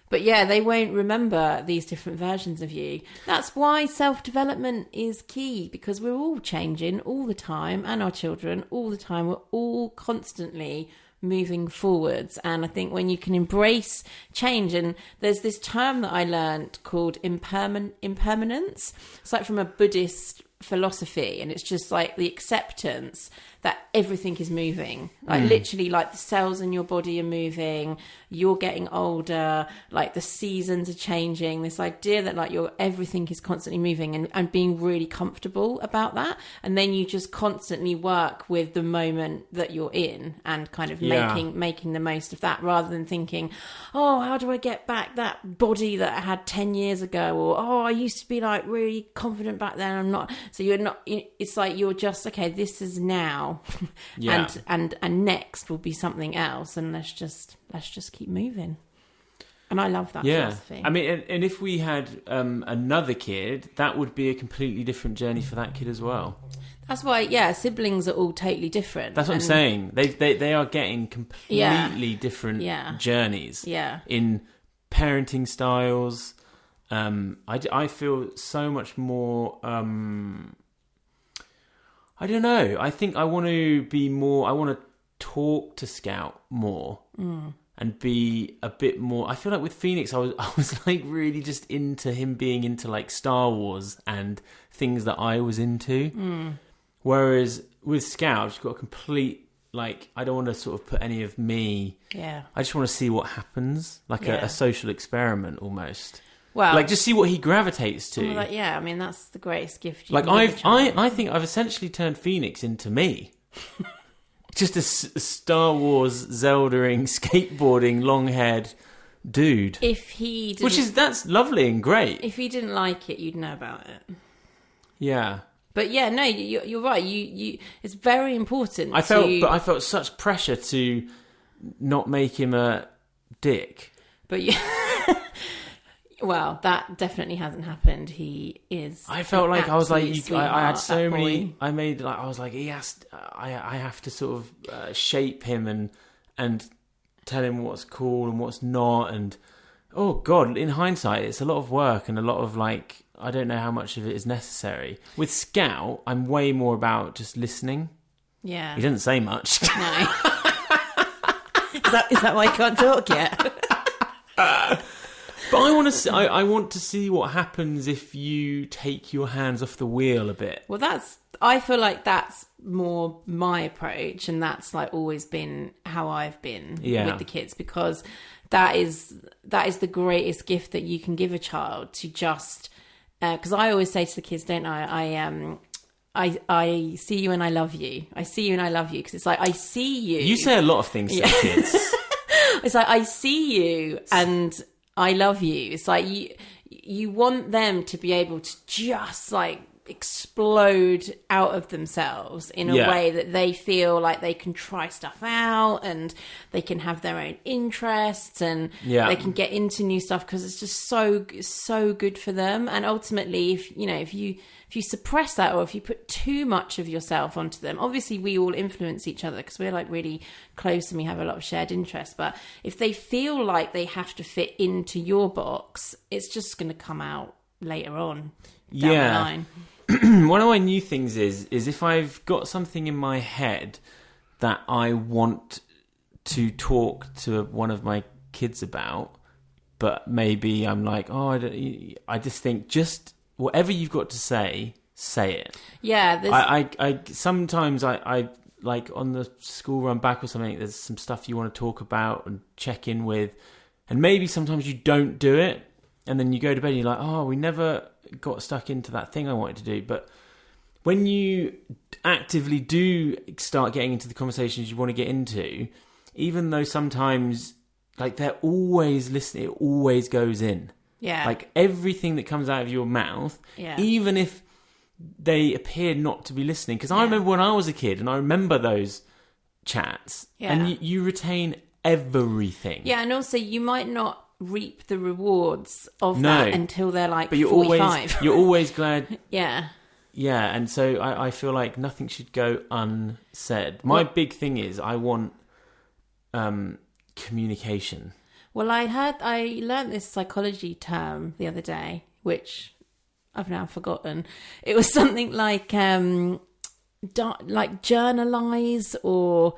S1: But yeah, they won't remember these different versions of you. That's why self development is key because we're all changing all the time, and our children all the time. We're all constantly moving forwards. And I think when you can embrace change, and there's this term that I learned called imperman- impermanence. It's like from a Buddhist philosophy and it's just like the acceptance that everything is moving. Like hmm. literally like the cells in your body are moving. You're getting older. Like the seasons are changing. This idea that like your everything is constantly moving and, and being really comfortable about that. And then you just constantly work with the moment that you're in and kind of
S2: Yeah.
S1: making making the most of that rather than thinking oh how do i get back that body that i had 10 years ago? Or oh i used to be like really confident back then. I'm not so you're not it's like you're just okay this is now
S2: Yeah.
S1: and and and next will be something else and let's just let's just keep moving. And i love that
S2: yeah.
S1: philosophy.
S2: I mean and, and if we had um, another kid that would be a completely different journey for that kid as well.
S1: That's why yeah siblings are all totally different
S2: that's what i'm saying. They, they they are getting completely different
S1: Yeah.
S2: journeys
S1: yeah.
S2: in parenting styles. Um I, I feel so much more um i don't know. I think i want to be more i want to talk to scout more and be a bit more i feel like with phoenix i was i was like really just into him being into like star wars and things that i was into. Whereas with scout i've just got a complete like i don't want to sort of put any of me.
S1: Yeah.
S2: I just want to see what happens, like a, a social experiment almost.
S1: Well
S2: like just see what he gravitates to.
S1: like, yeah i mean that's the greatest gift you
S2: like
S1: can give a
S2: I've. I, I think I've essentially turned Phoenix into me. just a, s- a Star Wars Zeldering skateboarding long haired dude,
S1: if he didn't,
S2: which is that's lovely and great.
S1: if he didn't like it you'd know about it
S2: Yeah,
S1: But yeah, no, you, you're right. You, you, it's very important.
S2: I felt,
S1: to,
S2: but I felt such pressure to not make him a dick.
S1: but yeah. well, that definitely hasn't happened. He is.
S2: I felt like I was like, you, I, I had so many.
S1: boy.
S2: I made like I was like, he has. I I have to sort of uh, shape him and and tell him what's cool and what's not. And oh god, in hindsight, it's a lot of work and a lot of like I don't know how much of it is necessary. With Scout, I'm way more about just listening.
S1: Yeah.
S2: He doesn't say much.
S1: No. is that is that why I can't talk yet?
S2: But I want to. See, I, I want to see what happens if you take your hands off the wheel a bit.
S1: Well, that's. I feel like that's more my approach, and that's like always been how I've been
S2: Yeah.
S1: with the kids because that is that is the greatest gift that you can give a child to just because I always say to the kids, don't I? I um. I, I see you and I love you. I see you and I love you because it's like I see you.
S2: You say a lot of things to the kids.
S1: It's like I see you and I love you. It's like you you want them to be able to just like explode out of themselves in a
S2: Yeah.
S1: way that they feel like they can try stuff out and they can have their own interests and
S2: Yeah.
S1: they can get into new stuff because it's just so so good for them and ultimately if you know if you if you suppress that or if you put too much of yourself onto them obviously we all influence each other because we're like really close and we have a lot of shared interests but if they feel like they have to fit into your box it's just going to come out later on down
S2: Yeah.
S1: the line
S2: one of my new things is is if I've got something in my head that I want to talk to one of my kids about, but maybe I'm like, oh, I, don't, I just think just whatever you've got to say, say it.
S1: yeah there's
S2: I, I, I sometimes I, I like on the school run back or something. There's some stuff you want to talk about and check in with, and maybe sometimes you don't do it, and then you go to bed and you're like, oh, we never got stuck into that thing I wanted to do. But when you actively do start getting into the conversations you want to get into, even though sometimes like they're always listening, it always goes in.
S1: Yeah
S2: Like everything that comes out of your mouth,
S1: Yeah.
S2: even if they appear not to be listening. Because I
S1: Yeah.
S2: remember when I was a kid, and I remember those chats,
S1: Yeah.
S2: and you, you retain everything.
S1: yeah and also you might not reap the rewards of
S2: No.
S1: that until they're like
S2: but you're
S1: 45
S2: always you're always glad.
S1: yeah
S2: Yeah, and so I, I feel like nothing should go unsaid. My big thing is I want um, communication.
S1: Well, I heard I learned this psychology term the other day, which I've now forgotten. It was something like um, like journalize or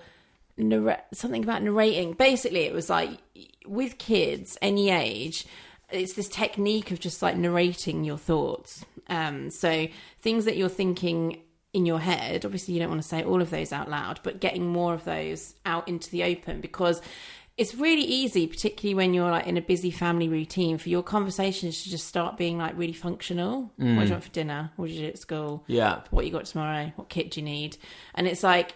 S1: narrate something about narrating. Basically, it was like with kids any age. it's this technique of just like narrating your thoughts. Um, so things that you're thinking in your head, obviously you don't want to say all of those out loud, but getting more of those out into the open because it's really easy, particularly when you're like in a busy family routine, for your conversations to just start being like really functional. What do you want for dinner? What did you do at school?
S2: Yeah.
S1: What you got tomorrow? What kit do you need? And it's like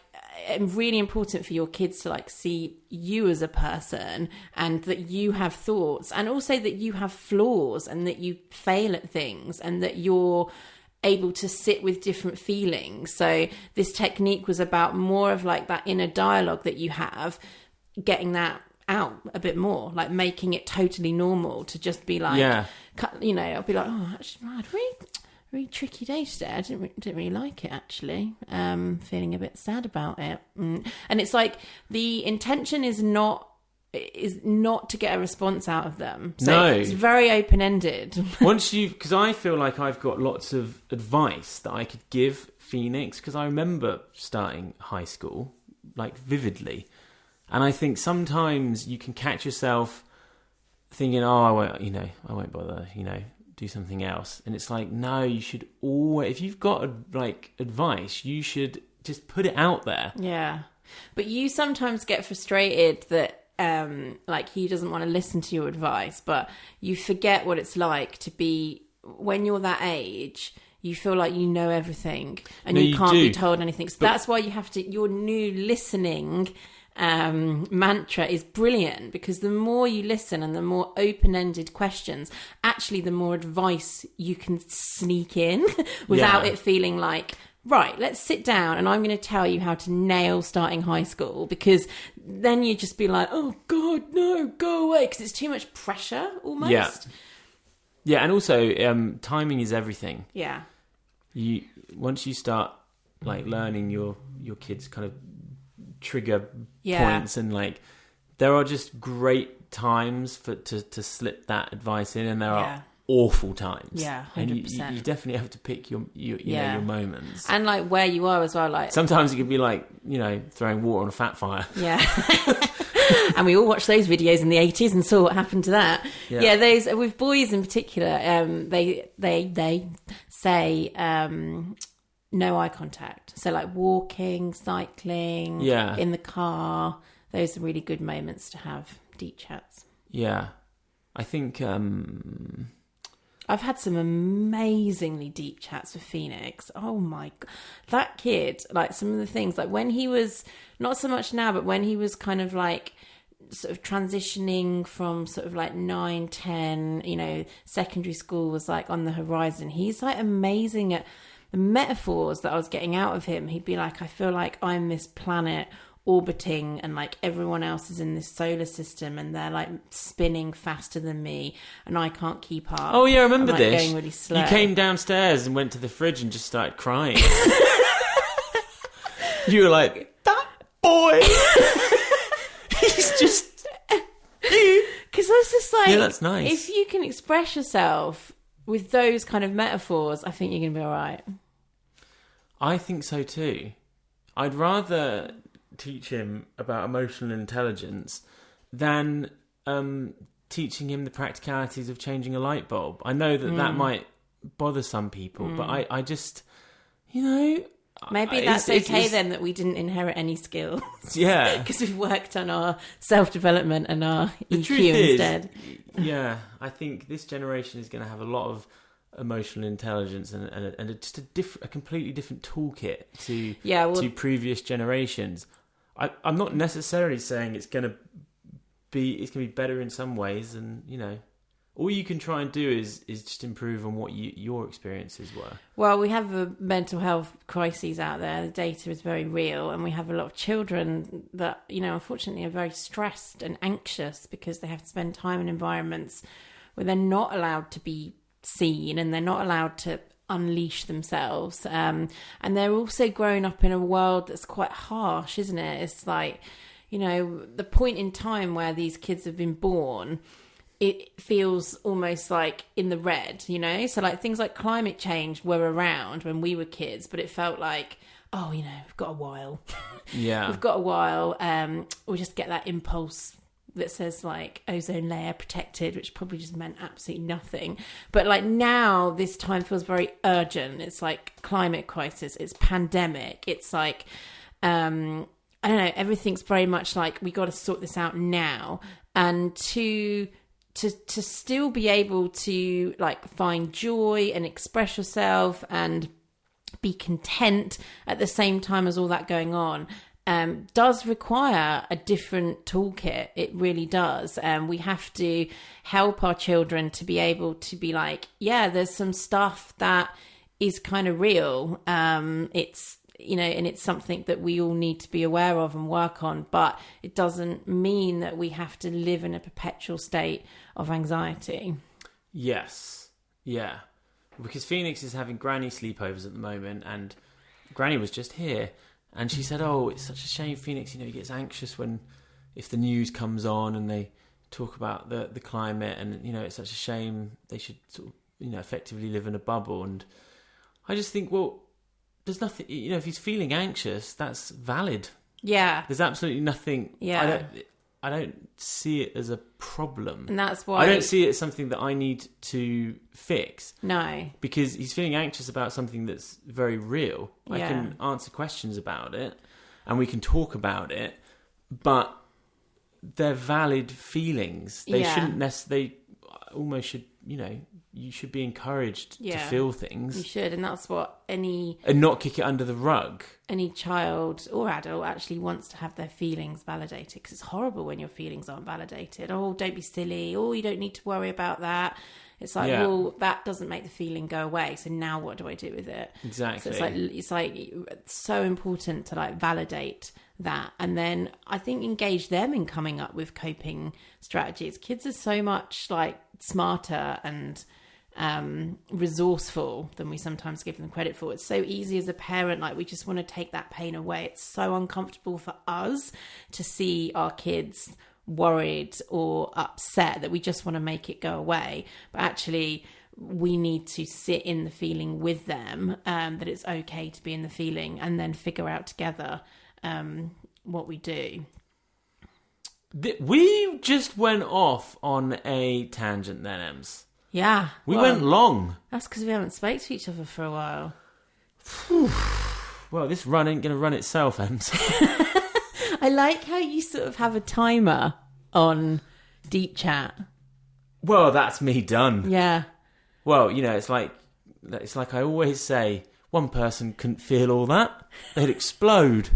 S1: uh, really important for your kids to like see you as a person and that you have thoughts and also that you have flaws and that you fail at things and that you're able to sit with different feelings. So this technique was about more of like that inner dialogue that you have, getting that out a bit more, like making it totally normal to just be like,
S2: Yeah.
S1: cut- you know, I'll be like, oh, actually, I had a really, really tricky day today. I didn't, didn't really like it actually. Um, feeling a bit sad about it. Mm. And it's like the intention is not is not to get a response out of them. So
S2: No.
S1: it's very open ended.
S2: Once you, because I feel like I've got lots of advice that I could give Phoenix, because I remember starting high school like vividly, and I think sometimes you can catch yourself thinking, "Oh, I won't," you know, I won't bother, you know, do something else, and it's like, no, you should always, if you've got like advice, you should just put it out there.
S1: Yeah. But you sometimes get frustrated that um like he doesn't want to listen to your advice, but you forget what it's like to be when you're that age, you feel like you know everything and
S2: No,
S1: you,
S2: you
S1: can't be told anything. So
S2: But-
S1: that's why you have to your new listening um mantra is brilliant because the more you listen and the more open-ended questions actually the more advice you can sneak in without
S2: Yeah.
S1: it feeling like right let's sit down and i'm going to tell you how to nail starting high school because then you just be like oh god no go away because it's too much pressure almost
S2: Yeah. Yeah, and also um, timing is everything.
S1: yeah
S2: you once you start like learning your your kids kind of trigger
S1: Yeah.
S2: points and like there are just great times for to to slip that advice in and there
S1: Yeah.
S2: are awful times
S1: Yeah,
S2: and you, you, definitely have to pick your your, you
S1: Yeah.
S2: know, your moments
S1: and like where you are as well like
S2: sometimes it could be like you know throwing water on a fat fire
S1: Yeah. and we all watched those videos in the 80s and saw what happened to that.
S2: Yeah.
S1: Yeah, those with boys in particular, um, they they they say um, no eye contact. So like walking, cycling,
S2: Yeah.
S1: in the car, those are really good moments to have deep chats.
S2: yeah i think um
S1: I've had some amazingly deep chats with Phoenix. Oh my god, that kid! Like some of the things, like when he was not so much now, but when he was kind of like sort of transitioning from sort of like nine, ten, you know, secondary school was like on the horizon. He's like amazing at metaphors that I was getting out of him. He'd be like, "I feel like I'm this planet." orbiting and like everyone else is in this solar system and they're like spinning faster than me and I can't keep up.
S2: oh yeah i remember
S1: I'm, like,
S2: this
S1: Going really slow.
S2: you came downstairs and went to the fridge and just started crying you were like that boy he's just
S1: Because I was just like,
S2: Yeah, that's nice.
S1: If you can express yourself with those kind of metaphors, I think you're to be all right.
S2: I think so too. I'd rather teach him about emotional intelligence than um, teaching him the practicalities of changing a light bulb. I know that
S1: Hmm.
S2: that might bother some people, but I, I just, you know,
S1: Maybe
S2: I-
S1: that's
S2: it's-
S1: okay
S2: it's-
S1: then that we didn't inherit any skills
S2: Yeah.
S1: because we've worked on our self development and our
S2: The
S1: EQ
S2: truth is,
S1: instead.
S2: yeah, I think this generation is going to have a lot of emotional intelligence and and, and a, just a different, a completely different toolkit to
S1: Yeah, well-
S2: to previous generations. I, I'm not necessarily saying it's going to be it's going to be better in some ways, and you know, all you can try and do is is just improve on what you, your experiences were.
S1: Well, we have a mental health crises out there. The data is very real, and we have a lot of children that, you know, unfortunately are very stressed and anxious because they have to spend time in environments where they're not allowed to be seen and they're not allowed to unleash themselves. Um, and they're also growing up in a world that's quite harsh, isn't it? It's like, you know, the point in time where these kids have been born it feels almost like in the red, you know? So, like, things like climate change were around when we were kids, but it felt like, oh, you know, we've got a while.
S2: Yeah,
S1: we've got a while. Um, we'll just get that impulse that says like ozone layer protected, which probably just meant absolutely nothing. But like now, this time feels very urgent. It's like climate crisis, it's pandemic, it's like, um, I don't know, everything's very much like we got to sort this out now. And to to to still be able to like find joy and express yourself and be content at the same time as all that going on um, does require a different toolkit. It really does. Um, we have to help our children to be able to be like, yeah, there's some stuff that is kind of real. Um, it's you know, and it's something that we all need to be aware of and work on. But it doesn't mean that we have to live in a perpetual state of anxiety.
S2: Yes. Yeah. Because Phoenix is having granny sleepovers at the moment, and granny was just here, and she said, "Oh, it's such a shame, Phoenix. You know, he gets anxious when if the news comes on and they talk about the the climate, and you know, it's such a shame they should sort of you know effectively live in a bubble." And I just think, well, there's nothing. You know, if he's feeling anxious, that's valid.
S1: Yeah.
S2: There's absolutely nothing.
S1: Yeah.
S2: I don't. See it as a problem.
S1: And that's why
S2: I don't see it as something that I need to fix
S1: No.
S2: because he's feeling anxious about something that's very real. I can answer questions about it and we can talk about it, but they're valid feelings. They
S1: Yeah.
S2: shouldn't necessarily, almost should, you know, you should be encouraged
S1: Yeah.
S2: to feel things.
S1: You should, and that's what any
S2: and not kick it under the rug.
S1: any child or adult actually wants to have their feelings validated because it's horrible when your feelings aren't validated. Oh, don't be silly. Oh, you don't need to worry about that. It's like,
S2: Yeah.
S1: well, that doesn't make the feeling go away. So now what do I do with it?
S2: Exactly.
S1: So it's like it's like it's so important to like validate that, and then I think engage them in coming up with coping strategies. Kids are so much like smarter and um, resourceful than we sometimes give them credit for. It's so easy as a parent, like we just want to take that pain away. It's so uncomfortable for us to see our kids worried or upset that we just want to make it go away. But actually, we need to sit in the feeling with them, um, that it's okay to be in the feeling, and then figure out together um, what we do.
S2: Th- we just went off on a tangent then, Ems.
S1: Yeah.
S2: We
S1: well,
S2: went long.
S1: That's because we haven't spoke to each other for a while.
S2: Well, this run ain't going to run itself, Ems.
S1: I like how you sort of have a timer on deep chat.
S2: well, that's me done.
S1: Yeah.
S2: Well, you know, it's like it's like I always say, one person couldn't feel all that; they'd explode.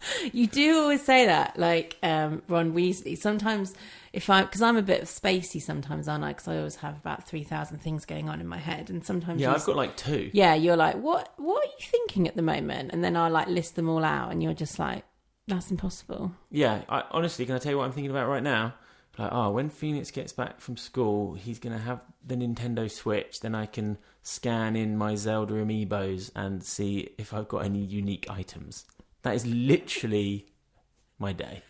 S1: You do always say that, like um, Ron Weasley. Sometimes, if I, because I'm a bit of spacey sometimes, aren't I? Because I always have about 3,000 things going on in my head. And sometimes,
S2: Yeah, I've got like two.
S1: yeah, you're like, what, what are you thinking at the moment? And then I like list them all out, and you're just like, that's impossible.
S2: Yeah, I, honestly, can I tell you what I'm thinking about right now? Like, oh, when Phoenix gets back from school, he's going to have the Nintendo Switch. Then I can scan in my Zelda amiibos and see if I've got any unique items. That is literally my day.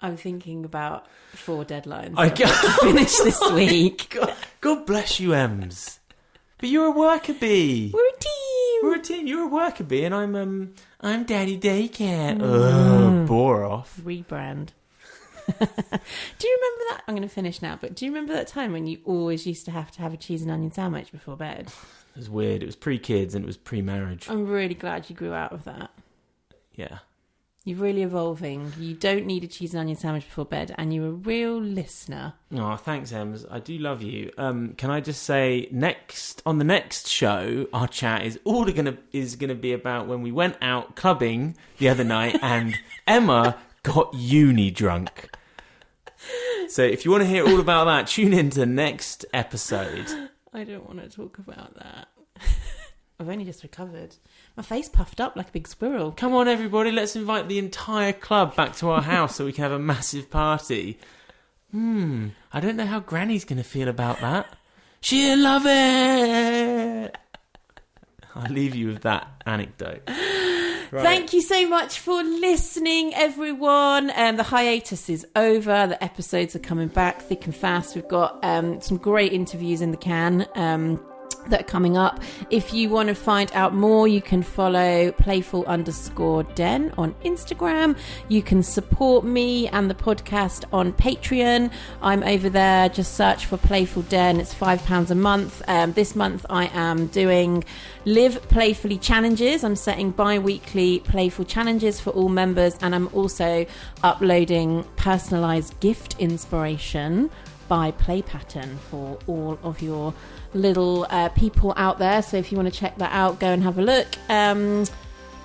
S1: I'm thinking about four deadlines
S2: I
S1: I to finish this week.
S2: God, God bless you, Ems. But you're a worker bee.
S1: We're a team.
S2: We're a team. You're a worker bee, and I'm um, I'm Daddy Daycare. Ugh, bore off.
S1: Rebrand. do you remember that? I'm going to finish now, but do you remember that time when you always used to have to have a cheese and onion sandwich before bed?
S2: It was weird. It was pre-kids and it was pre-marriage.
S1: I'm really glad you grew out of that.
S2: Yeah.
S1: You're really evolving. You don't need a cheese and onion sandwich before bed, and you're a real listener.
S2: Oh, thanks, Ems. I do love you. Um, can I just say, next on the next show, our chat is all gonna is gonna be about when we went out clubbing the other night and Emma got uni drunk. So if you want to hear all about that, tune in to next episode.
S1: I don't want to talk about that. I've only just recovered. My face puffed up like a big squirrel.
S2: Come on, everybody, let's invite the entire club back to our house so we can have a massive party. Hmm, I don't know how Granny's going to feel about that. She'll love it. I'll leave you with that anecdote.
S1: Thank you so much for listening, everyone. Um, the hiatus is over. The episodes are coming back thick and fast. We've got um, some great interviews in the can. Um, that are coming up. If you want to find out more, you can follow playful underscore den on Instagram. You can support me and the podcast on Patreon. I'm over there. Just search for Playful Den. It's five pounds a month. Um, this month I am doing live playfully challenges. I'm setting bi-weekly playful challenges for all members, and I'm also uploading personalized gift inspiration by play pattern for all of your little uh, people out there. So if you want to check that out, go and have a look. Um,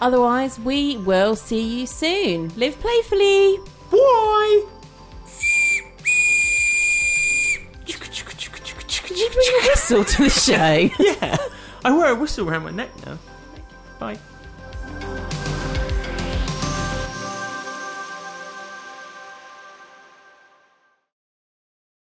S1: otherwise, we will see you soon. Live playfully.
S2: Bye.
S1: Did you bring a whistle to the show?
S2: Yeah, I wear a whistle around my neck now. Bye.